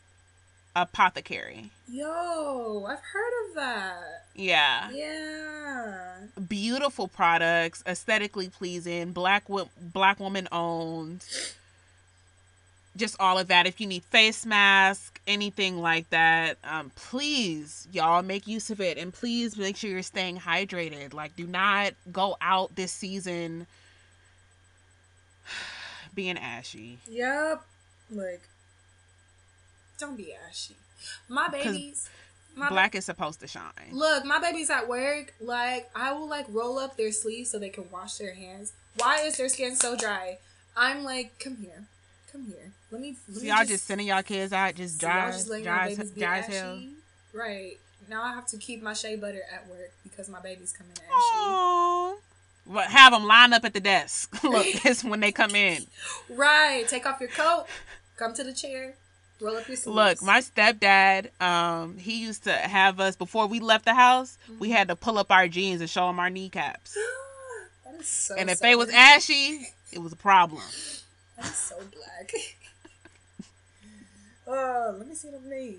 Apothecary. Yo, I've heard of that. Yeah. Yeah. Beautiful products, aesthetically pleasing, black wo- black woman owned. Just all of that. If you need face mask, anything like that, um, please, y'all make use of it, and please make sure you're staying hydrated. Like, do not go out this season being ashy. Yep. Like, Don't be ashy. My babies. My Black is supposed to shine. Look, my babies at work. Like, I will like roll up their sleeves so they can wash their hands. Why is their skin so dry? I'm like, come here, come here. Let me. Let So me y'all just, sending y'all kids out just dry, just letting dry, your babies be dry hell. ashy. Right now, I have to keep my shea butter at work because my baby's coming ashy. Aww. But have them line up at the desk. Look, it's when they come in. Right, take off your coat, come to the chair, roll up your sleeves. Look, my stepdad, um, he used to have us before we left the house. We Mm-hmm. had to pull up our jeans and show him our kneecaps. that is so. and if they was ashy, it was a problem. that is so black. oh, let me see them knees.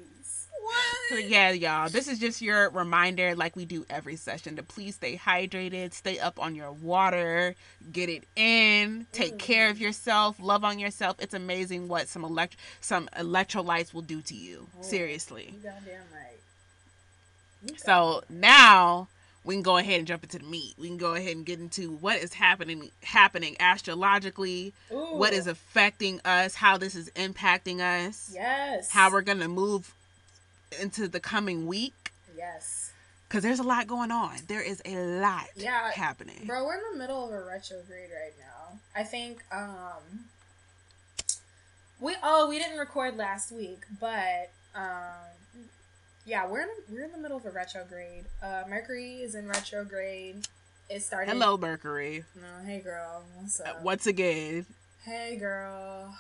Yeah, y'all, this is just your reminder, like we do every session, to please stay hydrated, stay up on your water, get it in, take care of yourself, love on yourself. It's amazing what some elect some electrolytes will do to you. Oh. Seriously. You right. So now we can go ahead and jump into the meat. We can go ahead and get into what is happening happening astrologically, Ooh. what is affecting us, how this is impacting us, Yes. how we're gonna move into the coming week. Yes. Because there's a lot going on. There is a lot Yeah, happening. Bro, we're in the middle of a retrograde right now. I think um we oh we didn't record last week, but um yeah, we're in we're in the middle of a retrograde. Uh Mercury is in retrograde. It started Hello, Mercury. No, hey girl, what's Uh, up? Once again, Hey girl.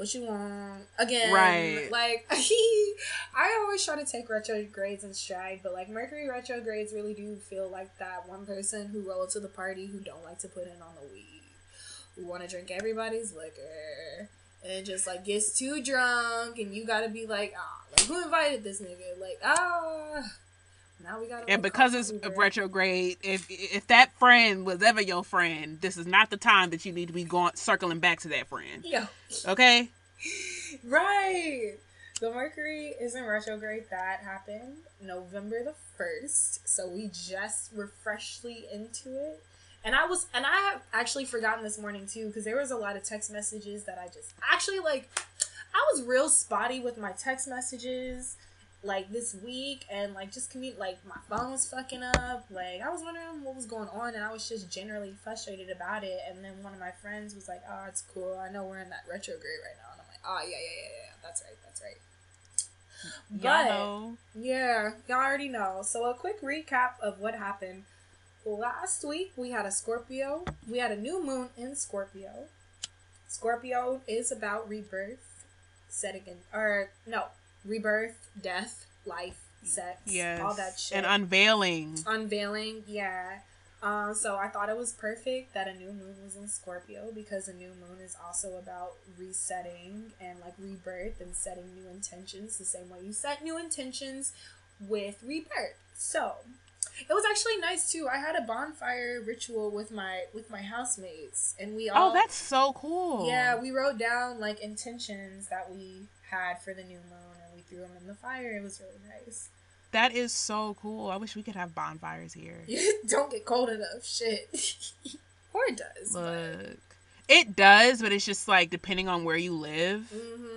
What you want? Again. Right. Like I always try to take retrogrades in stride, but like Mercury retrogrades really do feel like that one person who rolled to the party who don't like to put in on the weed. Who wanna drink everybody's liquor. And just like gets too drunk and you gotta be like, ah, like who invited this nigga? Like, ah now we gotta and because it's retrograde, if if that friend was ever your friend, this is not the time that you need to be going circling back to that friend. Yo. Okay? Right. The Mercury is in retrograde. That happened November the first. So we just were freshly into it. And I was, and I have actually forgotten this morning too, because there was a lot of text messages that I just actually like. I was real spotty with my text messages, like this week, and like just commute. Like my phone was fucking up. Like I was wondering what was going on, and I was just generally frustrated about it. And then one of my friends was like, "Oh, it's cool. I know we're in that retrograde right now." And I'm like, "Oh yeah, yeah, yeah, yeah. That's right. That's right." But yeah, y'all already know. So a quick recap of what happened. Last week we had a Scorpio. We had a new moon in Scorpio. Scorpio is about rebirth, setting in or no, rebirth, death, life, sex, Yes. all that shit. And unveiling. Unveiling, yeah. Um, so I thought it was perfect that a new moon was in Scorpio because a new moon is also about resetting and like rebirth and setting new intentions the same way you set new intentions with rebirth. So it was actually nice too. I had a bonfire ritual with my with my housemates and we all Oh, that's so cool. yeah, we wrote down like intentions that we had for the new moon threw them in the fire. It was really nice. That is so cool. I wish we could have bonfires here. Don't get cold enough. Shit. or it does. Look. It does, but it's just like depending on where you live.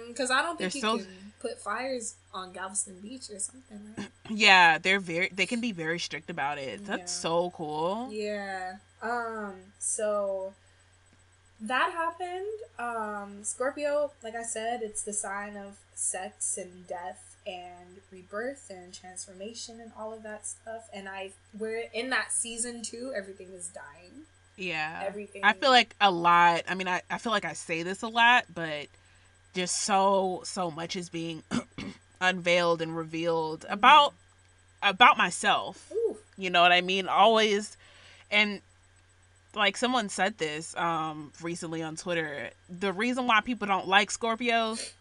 Because I don't think you so- can put fires on Galveston Beach or something. Right? Yeah, they're very they can be very strict about it. That's Yeah. so cool. yeah. Um. So that happened. Um. Scorpio, like I said, it's the sign of sex and death and rebirth and transformation and all of that stuff. And I we're in that season too. Everything is dying. Yeah. Everything. I feel like a lot. I mean, I, I feel like I say this a lot, but just so so much is being unveiled and revealed about about myself. Ooh. You know what I mean? Always and like someone said this um recently on Twitter. The reason why people don't like Scorpios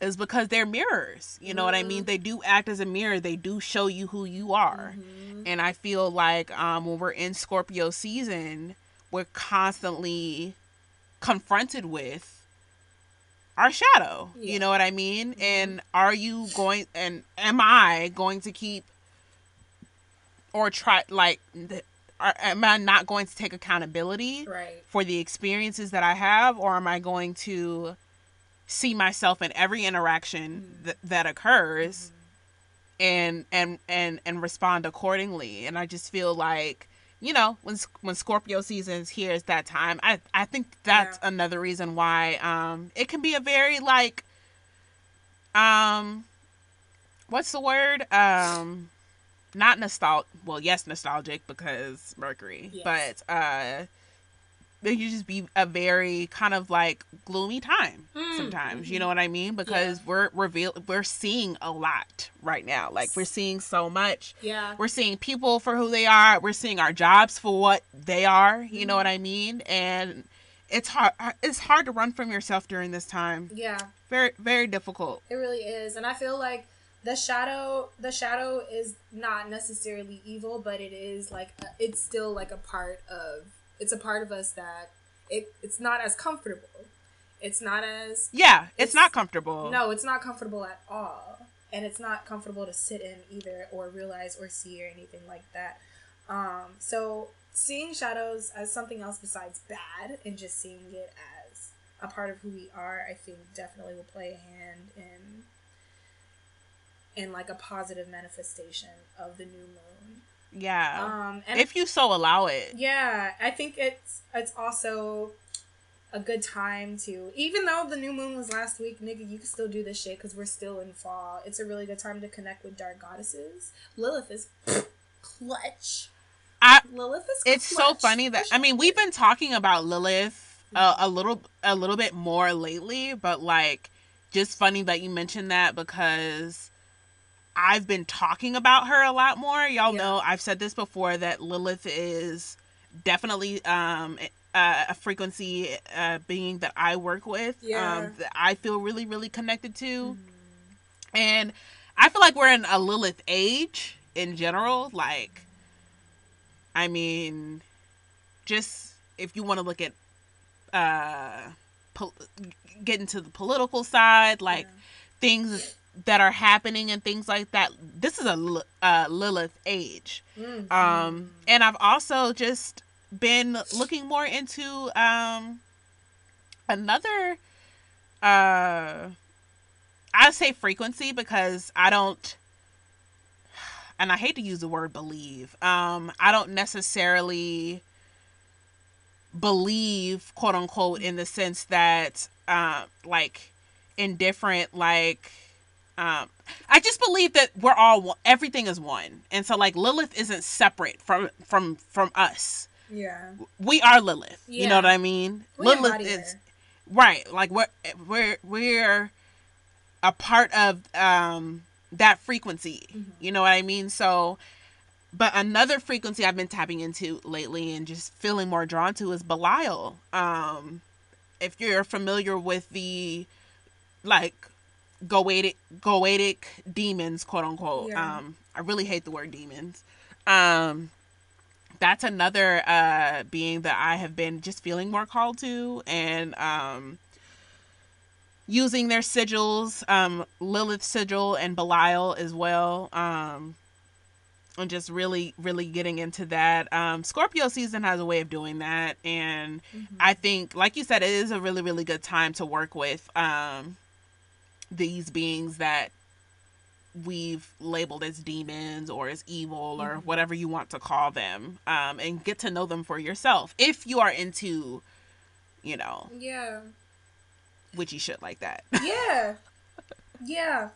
is because they're mirrors. You know what I mean? Mhm. They do act as a mirror. They do show you who you are. Mhm. And I feel like um, when we're in Scorpio season, we're constantly confronted with our shadow. Yeah. You know what I mean? Mhm. And are you going, and am I going to keep or try, like, are, am I not going to take accountability Right. for the experiences that I have, or am I going to see myself in every interaction th- that occurs and and and and respond accordingly and i just feel like you know when when scorpio season is here it's that time i i think that's Yeah. another reason why um it can be a very like um what's the word um not nostalgic well yes nostalgic because mercury Yes. but uh it could just be a very kind of like gloomy time Mm, sometimes you mhm. know what i mean because Yeah. we're reveal we're seeing a lot right now like we're seeing so much Yeah. we're seeing people for who they are we're seeing our jobs for what they are you know Mhm. what i mean and it's hard it's hard to run from yourself during this time Yeah. very very difficult It really is, and I feel like the shadow, the shadow is not necessarily evil, but it is like a, it's still like a part of it's a part of us that it it's not as comfortable. It's not as yeah it's, It's- not comfortable no, it's not comfortable at all, and it's not comfortable to sit in either or realize or see or anything like that. Um, so seeing shadows as something else besides bad and just seeing it as a part of who we are, I think definitely will play a hand in in like a positive manifestation of the new moon. yeah Um, and if you so allow it yeah, I think it's it's also a good time to even though the new moon was last week, nigga, you can still do this shit because we're still in fall. It's a really good time to connect with dark goddesses. Lilith is clutch. I- Lilith is. it's so funny that I mean we've been talking about Lilith uh, a little a little bit more lately, but like just funny that you mentioned that because I've been talking about her a lot more. Y'all Yeah. know I've said this before that Lilith is definitely um a, a frequency uh, being that I work with Yeah. um that I feel really really connected to Mhm. and I feel like we're in a Lilith age in general. Like, I mean, just if you want to look at, uh, get into the political side, like Yeah. things that are happening and things like that. This is a uh, Lilith age. Mhm. Um, and I've also just been looking more into um another uh I say frequency because I don't and I hate to use the word believe. Um I don't necessarily believe quote unquote in the sense that uh like in different like um I just believe that we're all everything is one. And so like Lilith isn't separate from from from us. yeah, We are Lilith. You know what I mean? we Lilith is right. Like we're we're we're a part of um that frequency. Mhm. You know what I mean? So but another frequency I've been tapping into lately and just feeling more drawn to is Belial. Um if you're familiar with the like goetic goetic demons quote unquote Yeah. um i really hate the word demons um that's another uh being that i have been just feeling more called to and um using their sigils um lilith sigil and belial as well um and just really really getting into that um scorpio season has a way of doing that and Mhm. I think, like you said, it is a really, really good time to work with um, these beings that we've labeled as demons or as evil or Mhm. whatever you want to call them, um, and get to know them for yourself if you are into, you know, yeah, witchy shit like that. yeah, yeah.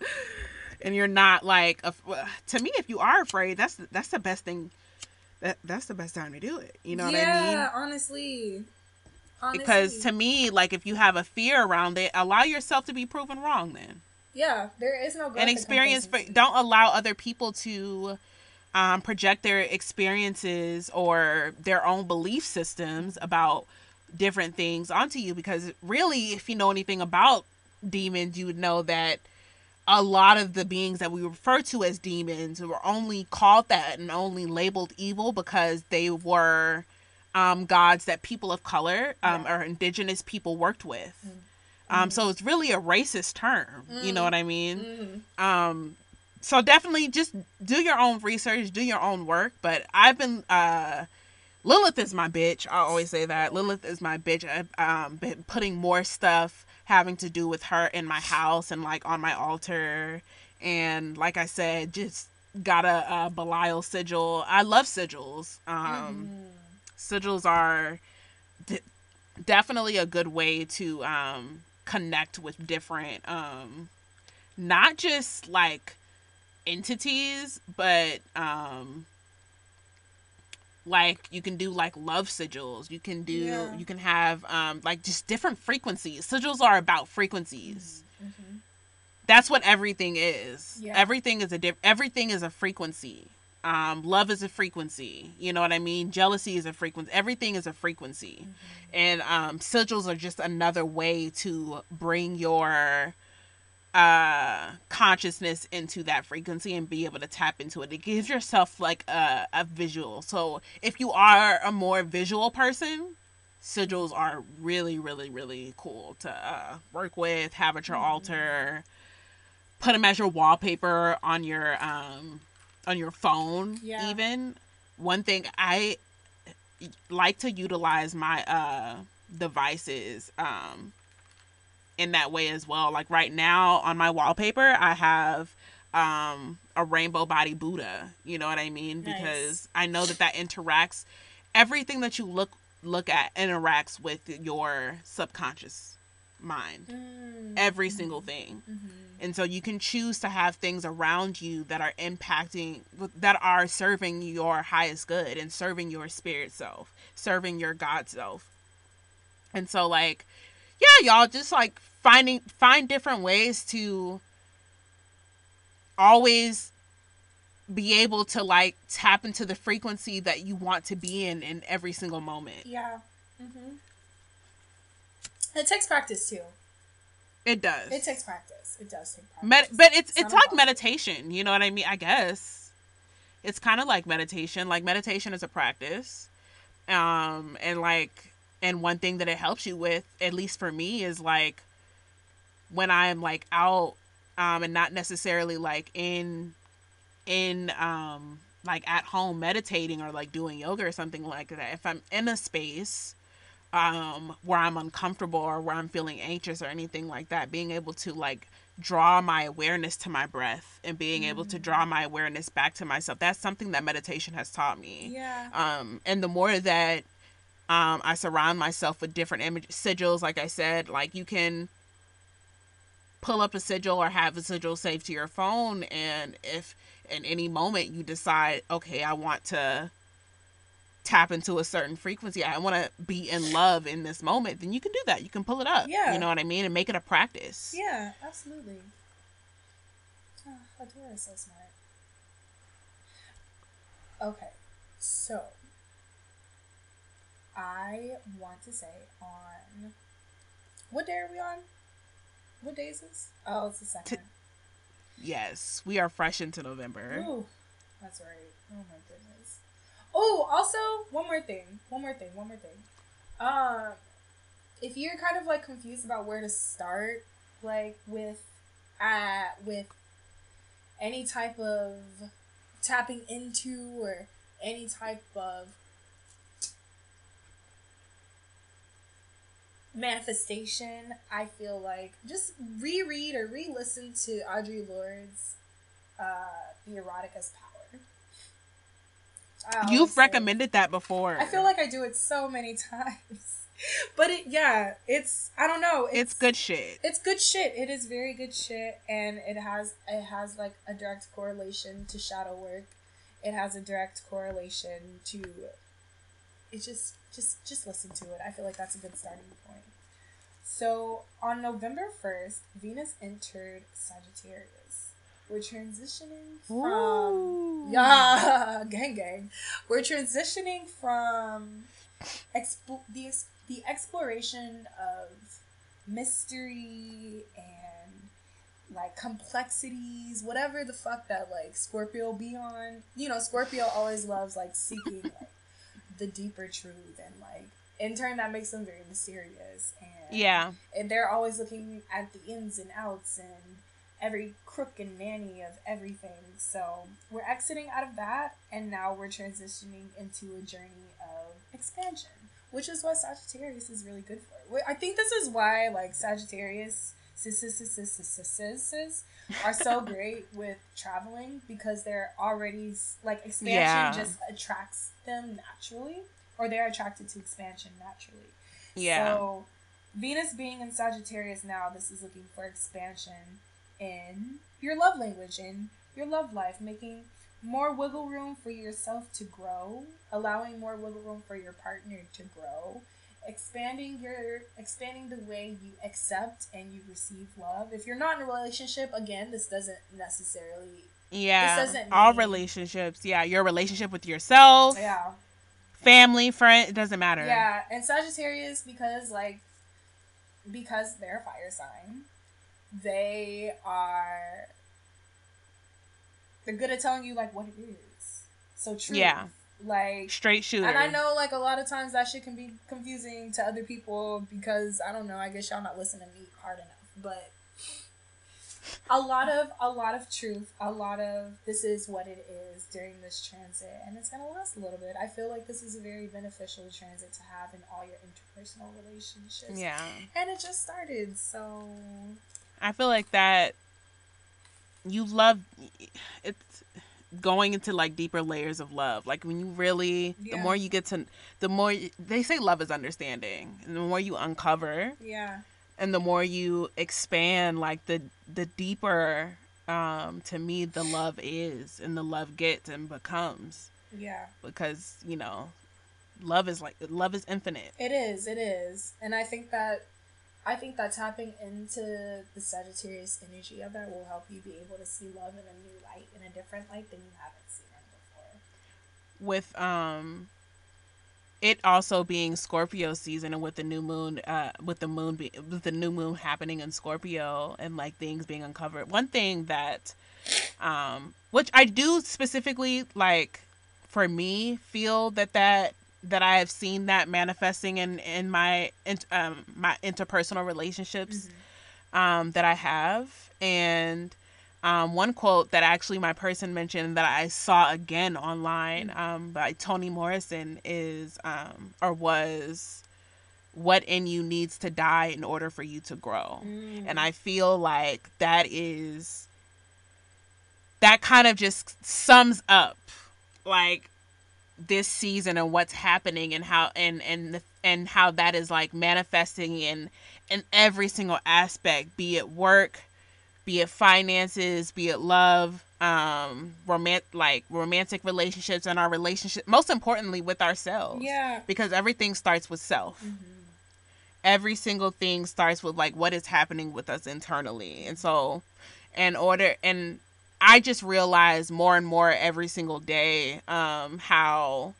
and you're not like, af- to me, if you are afraid, that's that's the best thing. That that's the best time to do it. You know what I mean? yeah, honestly. Honestly. Because to me, like if you have a fear around it, allow yourself to be proven wrong then. yeah, there is no and experience for, don't allow other people to um, project their experiences or their own belief systems about different things onto you because really if you know anything about demons you would know that a lot of the beings that we refer to as demons were only called that and only labeled evil because they were um, gods that people of color um, Yeah. or indigenous people worked with Mm. um, so it's really a racist term you know Mm. what i mean Mhm. um so definitely just do your own research do your own work but i've been uh Lilith is my bitch. I always say that. Lilith is my bitch. I've um, been putting more stuff having to do with her in my house and like on my altar. And like I said, just got a, a Belial sigil. I love sigils. Um, mm-hmm. Sigils are d- definitely a good way to um, connect with different, um, not just like entities, but um, like you can do like love sigils you can do yeah. you can have um like just different frequencies sigils are about frequencies mm-hmm. mm-hmm. that's what everything is yeah. everything is a diff- everything is a frequency um love is a frequency. You know what i mean? Jealousy is a frequency. Everything is a frequency. Mm-hmm. and um sigils are just another way to bring your uh consciousness into that frequency and be able to tap into it. It gives yourself like a, a visual. So if you are a more visual person sigils are really really really cool to uh, work with have at your mm-hmm. altar. Put them as your wallpaper on your um on your phone yeah. even one thing i like to utilize my uh devices um in that way as well. Like right now on my wallpaper, I have um a rainbow body Buddha. You know what I mean? Nice. Because I know that that interacts everything that you look look at interacts with your subconscious mind. Mm. Every mm-hmm. single thing. Mm-hmm. And so you can choose to have things around you that are impacting that are serving your highest good and serving your spirit self, serving your God self. And so like yeah, y'all just like finding find different ways to always be able to like tap into the frequency that you want to be in in every single moment. Yeah. Mhm. It takes practice too. It does. It takes practice. It does take practice. Med- but it's it's, it's like meditation, you know what I mean? I guess. It's kind of like meditation. Like meditation is a practice. Um and like and one thing that it helps you with at least for me is like when i'm like out um and not necessarily like in in um like at home meditating or like doing yoga or something like that if i'm in a space um where i'm uncomfortable or where i'm feeling anxious or anything like that being able to like draw my awareness to my breath and being mm. able to draw my awareness back to myself that's something that meditation has taught me yeah um and the more that um, I surround myself with different image sigils. Like I said, like you can pull up a sigil or have a sigil saved to your phone, and if in any moment you decide, okay, I want to tap into a certain frequency, I want to be in love in this moment, then you can do that. You can pull it up. Yeah. You know what I mean? And make it a practice. Yeah, absolutely. Oh, Adora is so smart. Okay, so I want to say on what day are we on? What day is this? Oh, it's the second. T- yes, we are fresh into November. Ooh, that's right. Oh my goodness. Oh, also one more thing. One more thing. One more thing. Um, if you're kind of like confused about where to start, like with, uh, with any type of tapping into or any type of manifestation, I feel like just reread or re-listen to Audre Lorde's uh, "The Erotic as Power." You've recommended that before. I feel like I do it so many times. But it, yeah, it's I don't know. It's, it's good shit. It's good shit. It is very good shit, and it has it has like a direct correlation to shadow work. It has a direct correlation to. It just just just listen to it. I feel like that's a good starting point. So on November first, Venus entered Sagittarius. We're transitioning from Ooh. yeah, gang gang. We're transitioning from expo- the the exploration of mystery and like complexities, whatever the fuck that like Scorpio be on. You know, Scorpio always loves like seeking like the deeper truth and like in turn that makes them very mysterious and yeah and they're always looking at the ins and outs and every crook and nanny of everything so we're exiting out of that and now we're transitioning into a journey of expansion, which is what Sagittarius is really good for. I think this is why like Sagittarius are so great with traveling because they're already like expansion yeah. just attracts them naturally or they're attracted to expansion naturally. Yeah. So Venus being in Sagittarius now, this is looking for expansion in your love language, in your love life, making more wiggle room for yourself to grow, allowing more wiggle room for your partner to grow, expanding your expanding the way you accept and you receive love. If you're not in a relationship, again, this doesn't necessarily yeah. This doesn't all relationships. Yeah, your relationship with yourself. Yeah. Family, friend, it doesn't matter. Yeah, and Sagittarius because like because they're a fire sign, they are they're good at telling you like what it is. So true. Yeah. Like straight shooter. And I know like a lot of times that shit can be confusing to other people because I don't know, I guess y'all not listening to me hard enough. But a lot of a lot of truth, a lot of this is what it is during this transit and it's gonna last a little bit. I feel like this is a very beneficial transit to have in all your interpersonal relationships. Yeah. And it just started, so I feel like that you love it's going into like deeper layers of love. Like when you really, yeah. the more you get to, the more they say love is understanding, and the more you uncover, yeah, and the more you expand, like the the deeper, um, to me the love is, and the love gets and becomes, yeah, because you know, love is like love is infinite. It is, it is, and I think that I think that tapping into the Sagittarius energy of that will help you be able to see love in a new light, in a different light than you haven't seen it before. With um, it also being Scorpio season and with the new moon, uh, with the moon be- with the new moon happening in Scorpio and like things being uncovered. One thing that, um, which I do specifically like for me feel that that that I have seen that manifesting in in my in, um my interpersonal relationships mm-hmm. um that I have and um, one quote that actually my person mentioned that I saw again online mm-hmm. um, by Toni Morrison is um, or was what in you needs to die in order for you to grow. Mm. And I feel like that is that kind of just sums up like this season and what's happening and how and and the, and how that is like manifesting in in every single aspect be it work be it finances be it love um romant like romantic relationships and our relationship most importantly with ourselves. Yeah. Because everything starts with self. Mm-hmm. every single thing starts with like what is happening with us internally. And so in order and I just realize more and more every single day um, how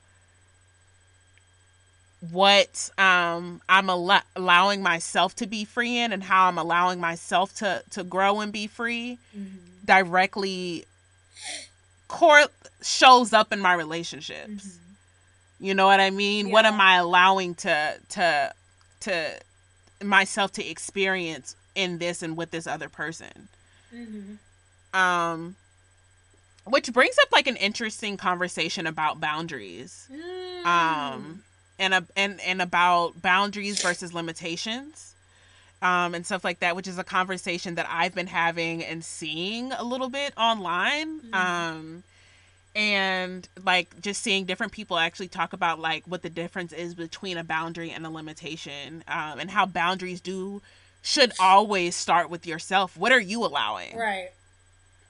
what um, I'm al- allowing myself to be free in and how I'm allowing myself to to grow and be free mm-hmm. directly core shows up in my relationships. Mm-hmm. You know what I mean? Yeah. What am I allowing to to to myself to experience in this and with this other person? Mm-hmm. Um, which brings up like an interesting conversation about boundaries. Mm. Um, and a, and and about boundaries versus limitations. Um, and stuff like that, which is a conversation that I've been having and seeing a little bit online. Mm. Um, and like just seeing different people actually talk about like what the difference is between a boundary and a limitation, um, and how boundaries do should always start with yourself. What are you allowing? Right.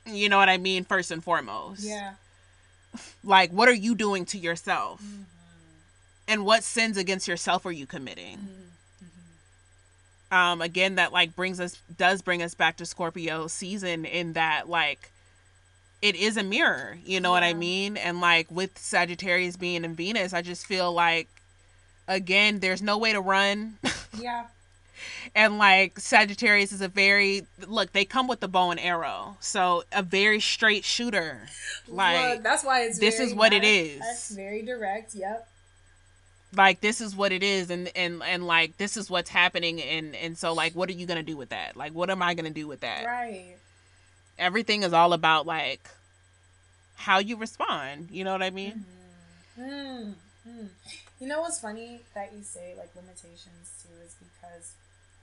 You know what I mean? First and foremost. Yeah. Like, what are you doing to yourself? Mm-hmm. And what sins against yourself are you committing? Mm-hmm. Um, again, that like brings us does bring us back to Scorpio season in that like it is a mirror, you know yeah. what I mean? And like with Sagittarius being in Venus, I just feel like again, there's no way to run. Yeah and like Sagittarius is a very look. They come with the bow and arrow, so a very straight shooter. Like well, that's why it's this is what it is. That's very direct. Yep. Like this is what it is, and and and like this is what's happening, and and so like, what are you gonna do with that? Like, what am I gonna do with that? Right. Everything is all about like how you respond. You know what I mean? Mm-hmm. Mm. Mm. You know what's funny that you say like limitations too is because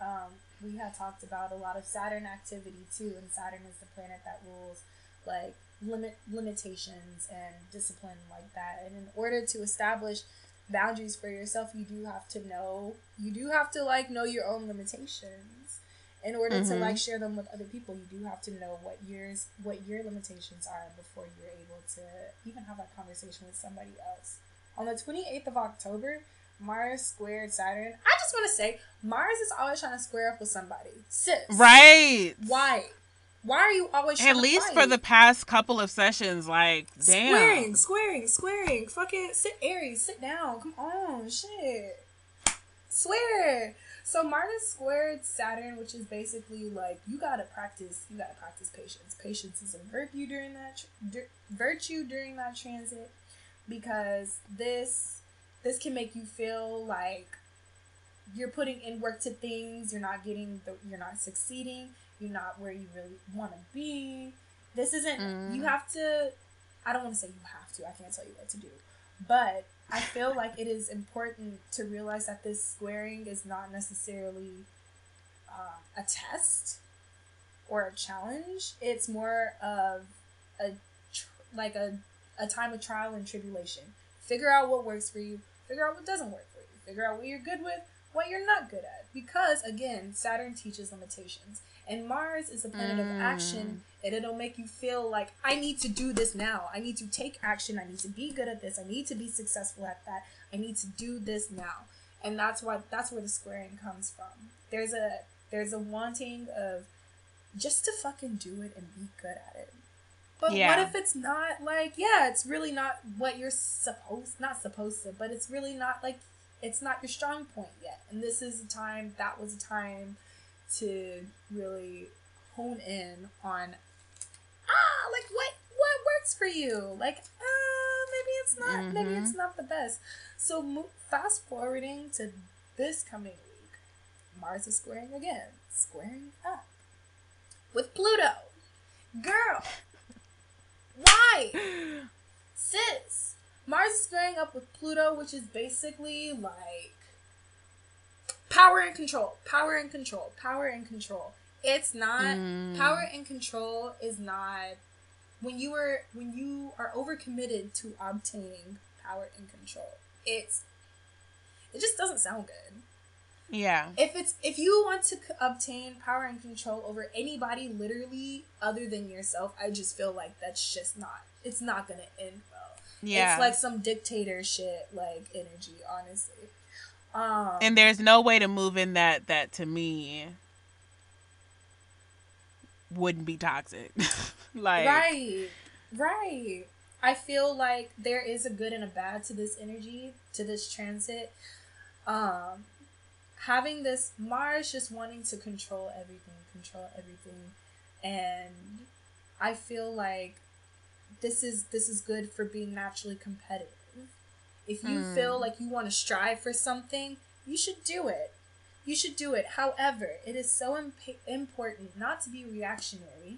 um, we had talked about a lot of Saturn activity too, and Saturn is the planet that rules like limit limitations and discipline like that. And in order to establish boundaries for yourself, you do have to know you do have to like know your own limitations. In order mm-hmm. to like share them with other people, you do have to know what yours what your limitations are before you're able to even have that conversation with somebody else. On the 28th of October, Mars squared Saturn. I just want to say, Mars is always trying to square up with somebody. Sis. Right. Why? Why are you always trying? At least for the past couple of sessions, like, damn. Squaring, squaring, squaring. Fucking sit, Aries, sit down. Come on, shit. Swear. So Mars squared Saturn, which is basically like you gotta practice. You gotta practice patience. Patience is a virtue during that virtue during that transit, because this this can make you feel like you're putting in work to things. You're not getting the. You're not succeeding you're not where you really want to be. This isn't, mm. you have to, I don't want to say you have to, I can't tell you what to do. But I feel like it is important to realize that this squaring is not necessarily uh, a test or a challenge. It's more of a, tr- like a, a time of trial and tribulation. Figure out what works for you, figure out what doesn't work for you, figure out what you're good with, what you're not good at. Because again, Saturn teaches limitations. And Mars is a planet mm. of action, and it'll make you feel like I need to do this now. I need to take action. I need to be good at this. I need to be successful at that. I need to do this now. And that's why that's where the squaring comes from. There's a there's a wanting of just to fucking do it and be good at it. But yeah. what if it's not like, yeah, it's really not what you're supposed not supposed to, but it's really not like it's not your strong point yet. And this is a time that was a time to really hone in on ah like what what works for you like uh maybe it's not mm-hmm. maybe it's not the best so mo- fast forwarding to this coming week mars is squaring again squaring up with pluto girl why sis mars is squaring up with pluto which is basically like power and control, power and control, power and control. It's not mm. power and control is not when you are when you are overcommitted to obtaining power and control. It's it just doesn't sound good. Yeah. If it's if you want to obtain power and control over anybody literally other than yourself, I just feel like that's just not it's not going to end well. Yeah. It's like some dictator shit like energy, honestly. Um, and there's no way to move in that that to me wouldn't be toxic. like right, right. I feel like there is a good and a bad to this energy, to this transit. Um, having this Mars just wanting to control everything, control everything, and I feel like this is this is good for being naturally competitive if you mm. feel like you want to strive for something, you should do it. You should do it. However, it is so imp- important not to be reactionary.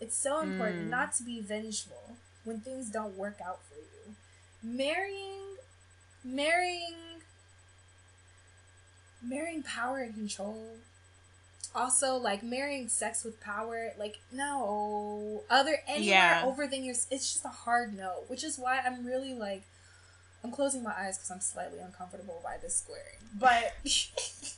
It's so important mm. not to be vengeful when things don't work out for you. Marrying, marrying, marrying power and control. Also, like marrying sex with power, like no other anywhere yeah. over than your. It's just a hard no, which is why I'm really like I'm closing my eyes because I'm slightly uncomfortable by this squaring. But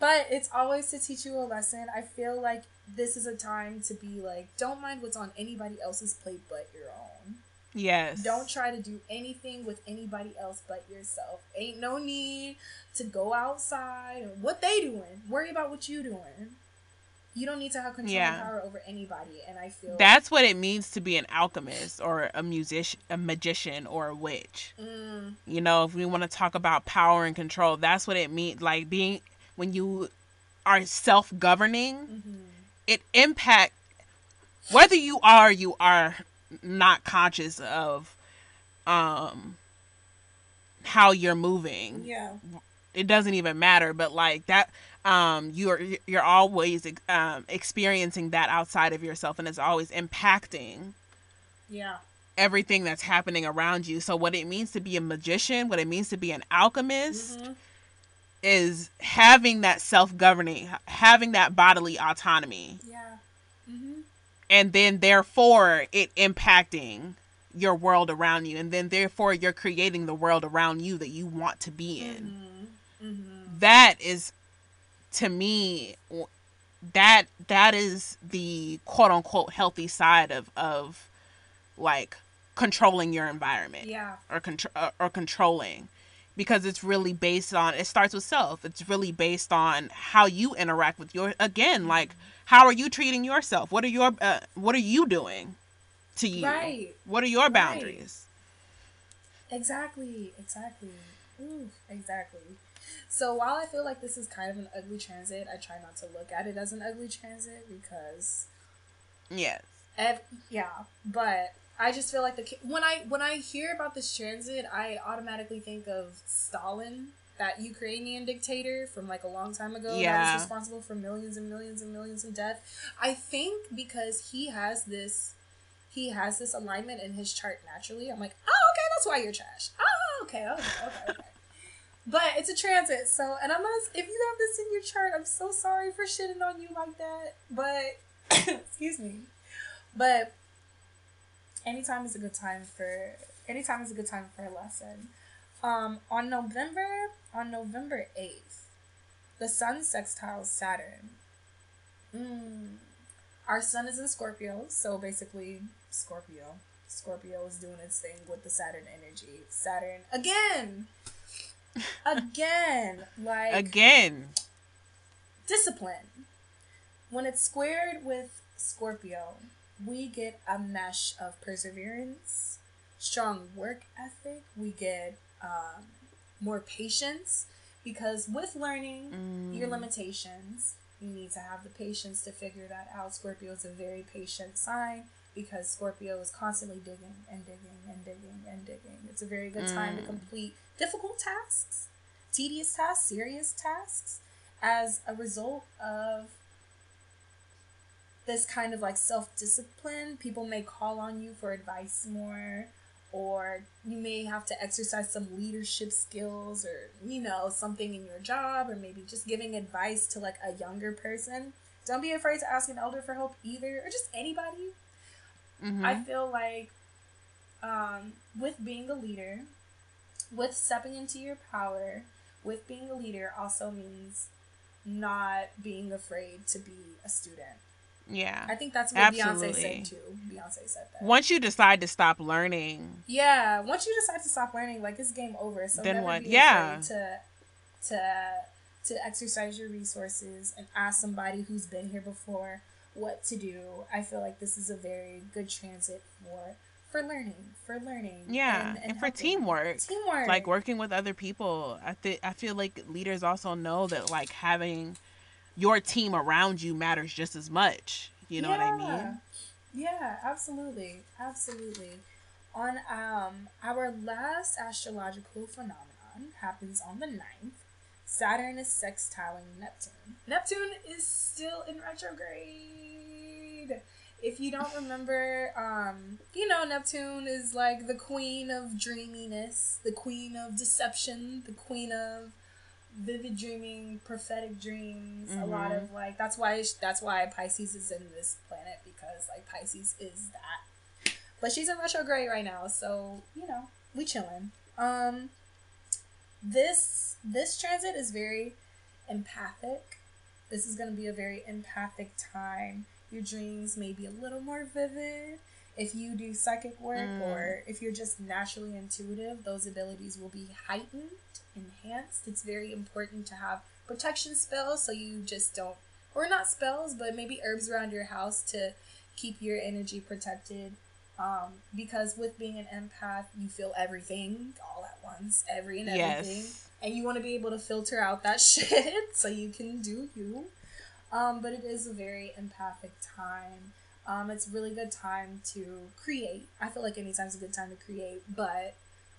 but it's always to teach you a lesson. I feel like this is a time to be like, don't mind what's on anybody else's plate but your own. Yes. Don't try to do anything with anybody else but yourself. Ain't no need to go outside and what they doing. Worry about what you doing you don't need to have control yeah. power over anybody and i feel that's what it means to be an alchemist or a musician a magician or a witch mm. you know if we want to talk about power and control that's what it means like being when you are self-governing mm-hmm. it impact whether you are you are not conscious of um how you're moving yeah it doesn't even matter but like that um, you're you're always um, experiencing that outside of yourself, and it's always impacting. Yeah. everything that's happening around you. So what it means to be a magician, what it means to be an alchemist Mhm. is having that self-governing, having that bodily autonomy Yeah. And then therefore it impacting your world around you and then therefore you're creating the world around you that you want to be in. Mm-hmm. Mm-hmm. That is to me that that is the quote unquote healthy side of of like controlling your environment Yeah. or contr- uh, or controlling because it's really based on it starts with self it's really based on how you interact with your again like how are you treating yourself what are your uh, what are you doing to you Right. what are your boundaries Exactly. Exactly. Ooh, exactly. So while I feel like this is kind of an ugly transit, I try not to look at it as an ugly transit because yes Ev- yeah, but I just feel like the when I when I hear about this transit, I automatically think of Stalin, that Ukrainian dictator from like a long time ago that was responsible for millions and millions and millions of death. I think because he has this he has this alignment in his chart naturally. I'm like, oh okay, that's why you're trash. Oh okay, okay, okay, okay. But it's a transit, so and I'm not. If you have this in your chart, I'm so sorry for shitting on you like that. But excuse me. But anytime is a good time for anytime is a good time for a lesson. Um, on November on November eighth, the Sun sextiles Saturn. Mm. Our Sun is in Scorpio, so basically Scorpio. Scorpio is doing its thing with the Saturn energy. Saturn again, again, like again discipline. When it's squared with Scorpio, we get a mesh of perseverance, strong work ethic. We get um, more patience because with learning Mm. your limitations, you need to have the patience to figure that out. Scorpio is a very patient sign because Scorpio is constantly digging and digging and digging and digging. It's a very good time to Mm. complete difficult tasks, tedious tasks, serious tasks as a result of this kind of like self discipline. People may call on you for advice more, or you may have to exercise some leadership skills, or you know, something in your job, or maybe just giving advice to like a younger person. Don't be afraid to ask an elder for help either, or just anybody. Mhm. I feel like um, with being a leader, with stepping into your power, with being a leader also means not being afraid to be a student. Yeah I think that's what Beyonce said too. Beyonce said that. once you decide to stop learning Yeah, once you decide to stop learning, like it's game over. So Then what? Yeah. to to to exercise your resources and ask somebody who's been here before what to do. I feel like this is a very good transit for for learning, for learning. yeah and, for teamwork Teamwork. like working with other people i think i feel like leaders also know that like having your team around you matters just as much you know what i mean Yeah. Yeah, absolutely. Absolutely. On um our last astrological phenomenon happens on the 9th. Saturn is sextiling Neptune. Neptune is still in retrograde. If you don't remember, um, you know, Neptune is like the queen of dreaminess, the queen of deception, the queen of vivid dreaming, prophetic dreams. A lot Mhm. of like that's why that's why Pisces is in this planet because like Pisces is that. But she's in retrograde right now, so you know we chilling. Um, this this transit is very empathic. This is going to be a very empathic time. Your dreams may be a little more vivid. If you do psychic work Mm. or if you're just naturally intuitive, those abilities will be heightened, enhanced. It's very important to have protection spells so you just don't, or not spells, but maybe herbs around your house to keep your energy protected. Um, because with being an empath, you feel everything all at once, every and everything yes and you want to be able to filter out that shit so you can do you. Um, but it is a very empathic time. Um, it's a really good time to create. I feel like anytime's a good time to create, but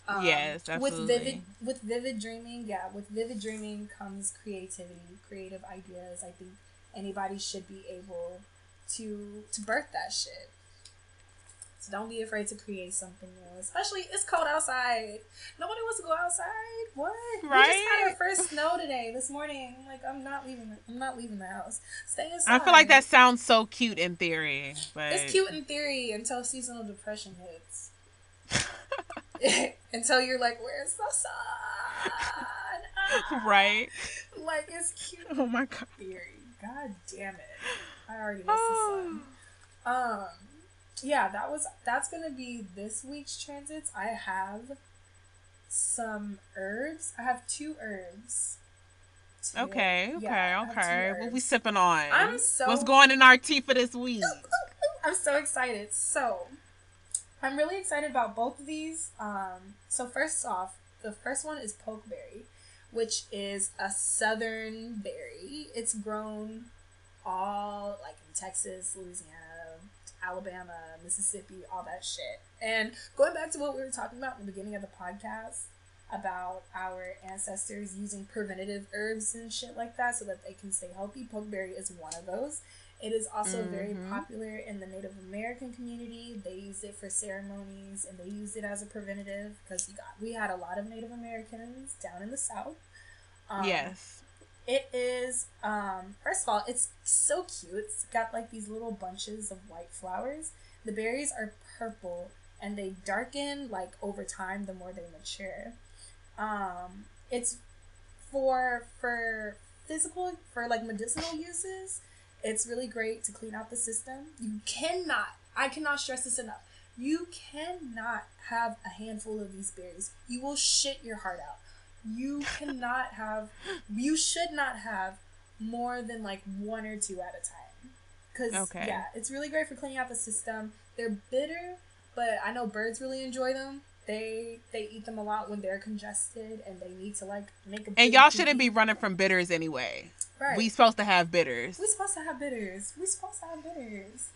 um, Yes, with vivid with vivid dreaming, yeah, with vivid dreaming comes creativity, creative ideas. I think anybody should be able to to birth that shit. So don't be afraid to create something new. Especially it's cold outside. Nobody wants to go outside. What? Right? We just had our first snow today, this morning. Like, I'm not leaving. I'm not leaving the house. Stay inside. I feel like that sounds so cute in theory, but it's cute in theory until seasonal depression hits. until you're like, where's the sun? Ah. Right. Like it's cute. Oh my god. Theory. God damn it. I already missed the sun. Um yeah, that was that's gonna be this week's transits. I have some herbs. I have two herbs. Okay, okay, yeah, okay. What we sipping on? I'm so What's going in our tea for this week? I'm so excited. So I'm really excited about both of these. Um, so first off, the first one is pokeberry, which is a southern berry. It's grown all like in Texas, Louisiana, Alabama, Mississippi, all that shit. And going back to what we were talking about in the beginning of the podcast about our ancestors using preventative herbs and shit like that so that they can stay healthy, pokeberry is one of those. It is also mm-hmm. very popular in the Native American community. They use it for ceremonies and they use it as a preventative because we got we had a lot of Native Americans down in the South. Um, yes it is, um, first of all, it's so cute. It's got like these little bunches of white flowers. The berries are purple and they darken like over time the more they mature. Um, it's for for physical for like medicinal uses. It's really great to clean out the system. You cannot, I cannot stress this enough. You cannot have a handful of these berries. You will shit your heart out you cannot have you should not have more than like one or two at a time. Because okay. yeah it's really great for cleaning out the system. They're bitter but i know birds really enjoy them. They they eat them a lot when they're congested and they need to like make a and y'all shouldn't be running from bitters anyway. Right. We supposed to have bitters. We supposed to have bitters. We supposed to have bitters.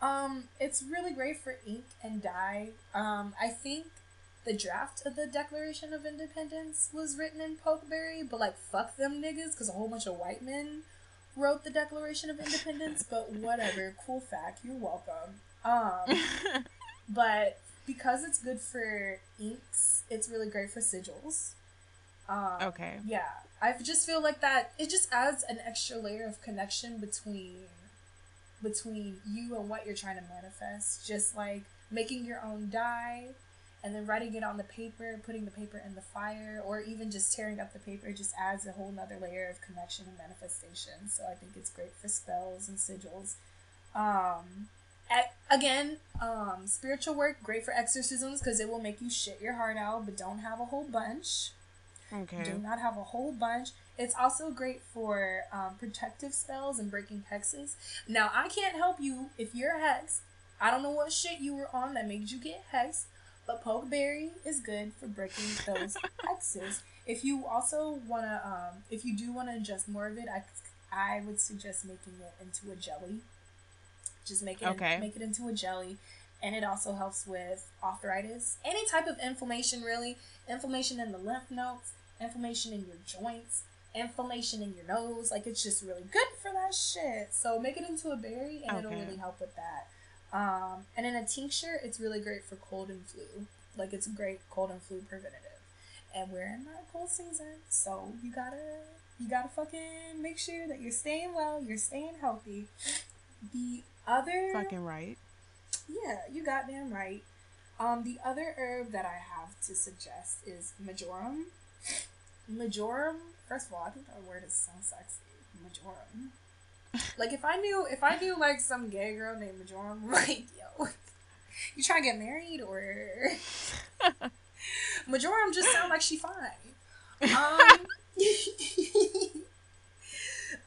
Um it's really great for ink and dye. Um i think the draft of the Declaration of Independence was written in Pokeberry, but like fuck them niggas, because a whole bunch of white men wrote the Declaration of Independence. but whatever, cool fact, you're welcome. Um, but because it's good for inks, it's really great for sigils. Um, okay. Yeah, I just feel like that it just adds an extra layer of connection between between you and what you're trying to manifest. Just like making your own dye and then writing it on the paper, putting the paper in the fire, or even just tearing up the paper just adds a whole nother layer of connection and manifestation. So I think it's great for spells and sigils. Um, at, again, um, spiritual work, great for exorcisms because it will make you shit your heart out, but don't have a whole bunch. Okay. Do not have a whole bunch. It's also great for um, protective spells and breaking hexes. Now, I can't help you if you're a hex. I don't know what shit you were on that made you get hexed, but pokeberry is good for breaking those hexes. If you also wanna, um, if you do wanna ingest more of it, I, I would suggest making it into a jelly. Just make it, okay. make it into a jelly, and it also helps with arthritis, any type of inflammation, really, inflammation in the lymph nodes, inflammation in your joints, inflammation in your nose. Like it's just really good for that shit. So make it into a berry, and okay. it'll really help with that. Um, and in a tincture, it's really great for cold and flu. Like it's a great cold and flu preventative. And we're in that cold season, so you gotta you gotta fucking make sure that you're staying well, you're staying healthy. The other fucking right. Yeah, you goddamn right. Um, the other herb that I have to suggest is marjoram. Marjoram. First of all, I think that word is so sexy. Marjoram. Like if I knew if I knew like some gay girl named Marjoram, I'm like, yo, you trying to get married or Marjoram just sound like she fine. Um,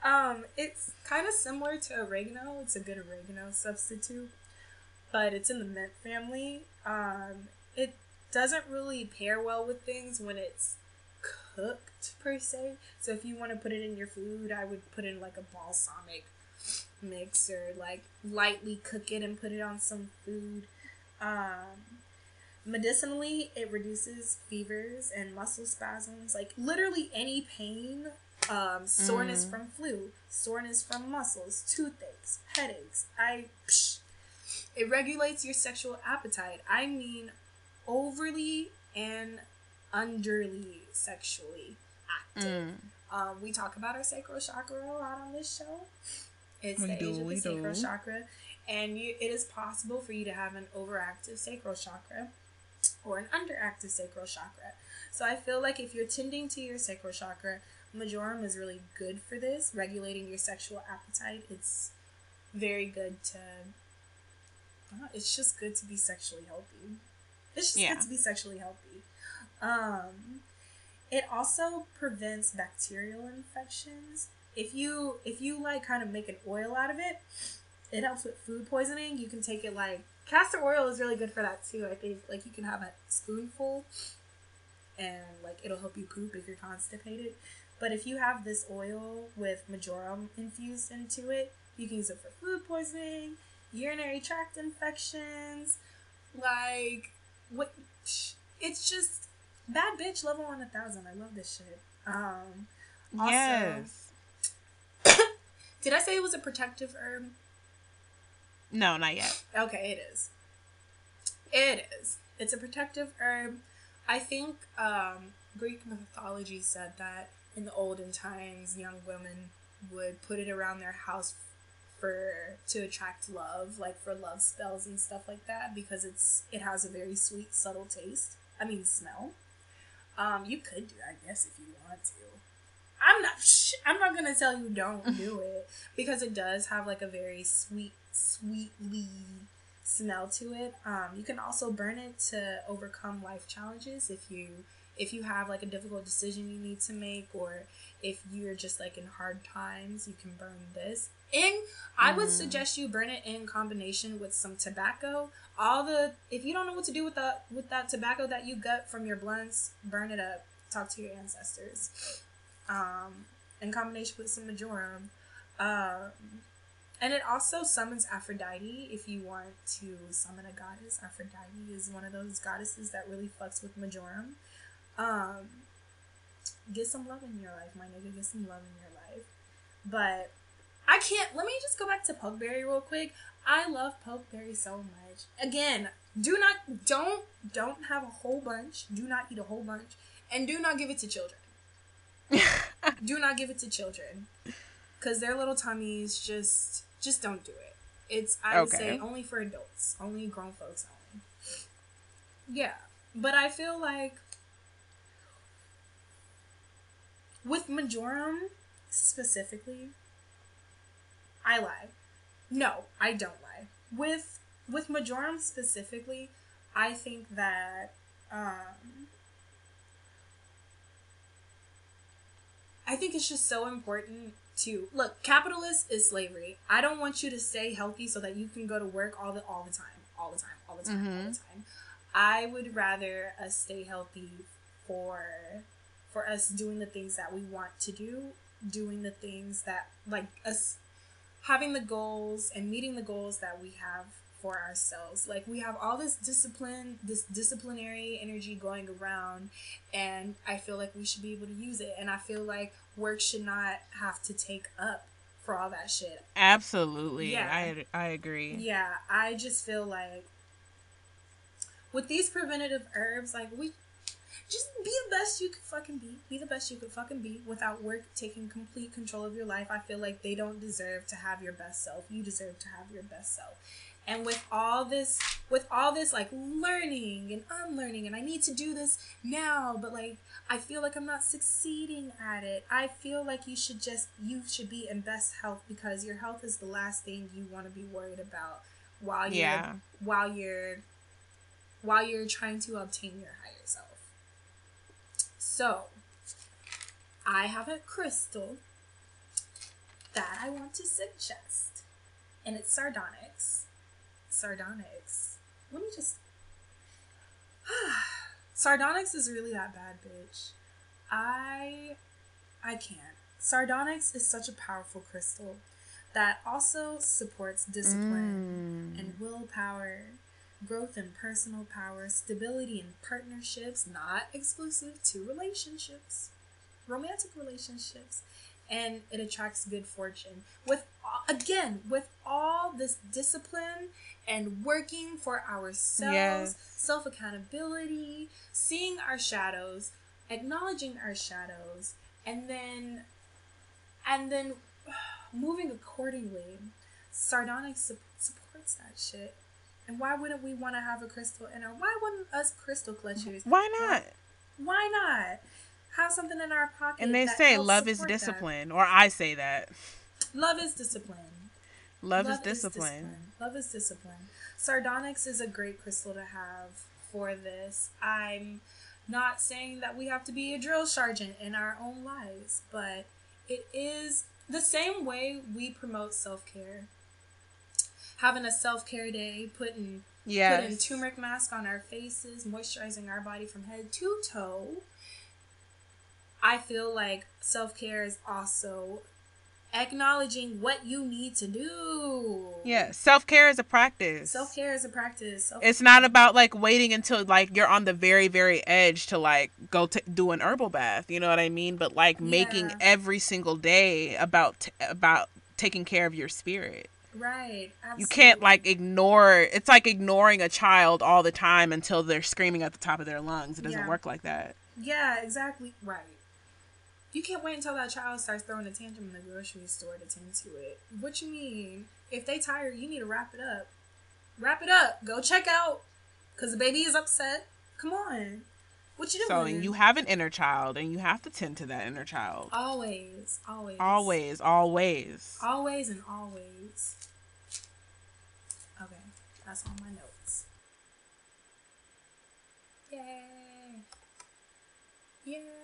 um it's kind of similar to oregano. It's a good oregano substitute, but it's in the mint family. Um, it doesn't really pair well with things when it's cooked per se. So if you want to put it in your food, I would put in like a balsamic mix or like lightly cook it and put it on some food. Um, medicinally, it reduces fevers and muscle spasms, like literally any pain. Um, soreness mm. from flu, soreness from muscles, toothaches, headaches. I, psh, It regulates your sexual appetite. I mean, overly and underly sexually active. Mm. Um, we talk about our sacral chakra a lot on this show. It's We the do, age of the sacral do. chakra, and you, it is possible for you to have an overactive sacral chakra or an underactive sacral chakra. So I feel like if you're tending to your sacral chakra, marjoram is really good for this, regulating your sexual appetite. It's very good to. uh, It's just good to be sexually healthy. It's just Yeah. good to be sexually healthy. Um, it also prevents bacterial infections. If you if you like kind of make an oil out of it, it helps with food poisoning. You can take it like castor oil is really good for that too. I think like you can have a spoonful and like it'll help you poop if you're constipated. But if you have this oil with marjoram infused into it, you can use it for food poisoning, urinary tract infections, like what it's just bad bitch level on a thousand. I love this shit. Um Also- yes. did I say it was a protective herb? No, not yet. Okay, it is. It is. It's a protective herb. I think um, Greek mythology said that in the olden times, young women would put it around their house for to attract love, like for love spells and stuff like that, because it's it has a very sweet, subtle taste. I mean, smell. Um, you could do, I guess, if you want to. I'm not. Sh- I'm not gonna tell you don't do it because it does have like a very sweet, sweetly smell to it. Um, you can also burn it to overcome life challenges if you if you have like a difficult decision you need to make or if you're just like in hard times you can burn this and i would Mhm. suggest you burn it in combination with some tobacco all the if you don't know what to do with that with that tobacco that you got from your blunts burn it up talk to your ancestors um in combination with some marjoram um and it also summons Aphrodite if you want to summon a goddess. Aphrodite is one of those goddesses that really fucks with Marjoram. Um, get some love in your life, my nigga. Get some love in your life. But I can't. Let me just go back to pokeberry real quick. I love pokeberry so much. Again, do not, don't, don't have a whole bunch. Do not eat a whole bunch, and do not give it to children. do not give it to children because their little tummies just just don't do it it's i would say only for adults only grown folks only yeah but i feel like with marjoram specifically i lie no i don't lie with with marjoram specifically i think that um I think it's just so important to look. Capitalist is slavery. I don't want you to stay healthy so that you can go to work all the all the time, all the time, all the time, all the time. I would rather us stay healthy for for us doing the things that we want to do, doing the things that like us having the goals and meeting the goals that we have for ourselves. Like we have all this discipline, this disciplinary energy going around and I feel like we should be able to use it. And I feel like work should not have to take up for all that shit. Absolutely. Yeah. I I agree. Yeah, I just feel like with these preventative herbs, like we just be the best you could fucking be. Be the best you could fucking be without work taking complete control of your life. I feel like they don't deserve to have your best self. You deserve to have your best self. And with all this with all this like learning and unlearning and I need to do this now, but like I feel like I'm not succeeding at it. I feel like you should just you should be in best health because your health is the last thing you want to be worried about while you're Yeah. while you're while you're trying to obtain your higher self. So, I have a crystal that I want to suggest, and it's sardonyx. Sardonyx. Let me just. sardonyx is really that bad, bitch. I. I can't. Sardonyx is such a powerful crystal that also supports discipline Mm. and willpower, growth in personal power, stability in partnerships, not exclusive to relationships, romantic relationships, and it attracts good fortune. With again, with all this discipline and working for ourselves, Yes. self accountability, seeing our shadows, acknowledging our shadows, and then and then moving accordingly. Sardonyx sup- supports that shit. And why wouldn't we want to have a crystal in our? Why wouldn't us crystal clutchers? Why not? Why not have something in our pocket? And they say love is discipline, or I say that Love is discipline. love, is discipline. Love is discipline. Sardonyx is a great crystal to have for this. I'm not saying that we have to be a drill sergeant in our own lives, but it is the same way we promote self care. Having a self care day, putting Yes. putting turmeric mask on our faces, moisturizing our body from head to toe. I feel like self care is also acknowledging what you need to do. Yeah, self care is a practice. Self care is a practice. Self- It's not about like waiting until like you're on the very very edge to like go to do an herbal bath. You know what I mean? But like making Yeah. every single day about t- about taking care of your spirit. Right. You can't like ignore. It's like ignoring a child all the time until they're screaming at the top of their lungs. It doesn't Yeah. work like that. Yeah, exactly. Right. You can't wait until that child starts throwing a tantrum in the grocery store to tend to it. What you mean? If they tired, you need to wrap it up. Wrap it up. Go check out. Cause the baby is upset. Come on. What you So doing? and you have an inner child, and you have to tend to that inner child. always, always, Always, always. always, and always. That's on my notes. Yay! Yay!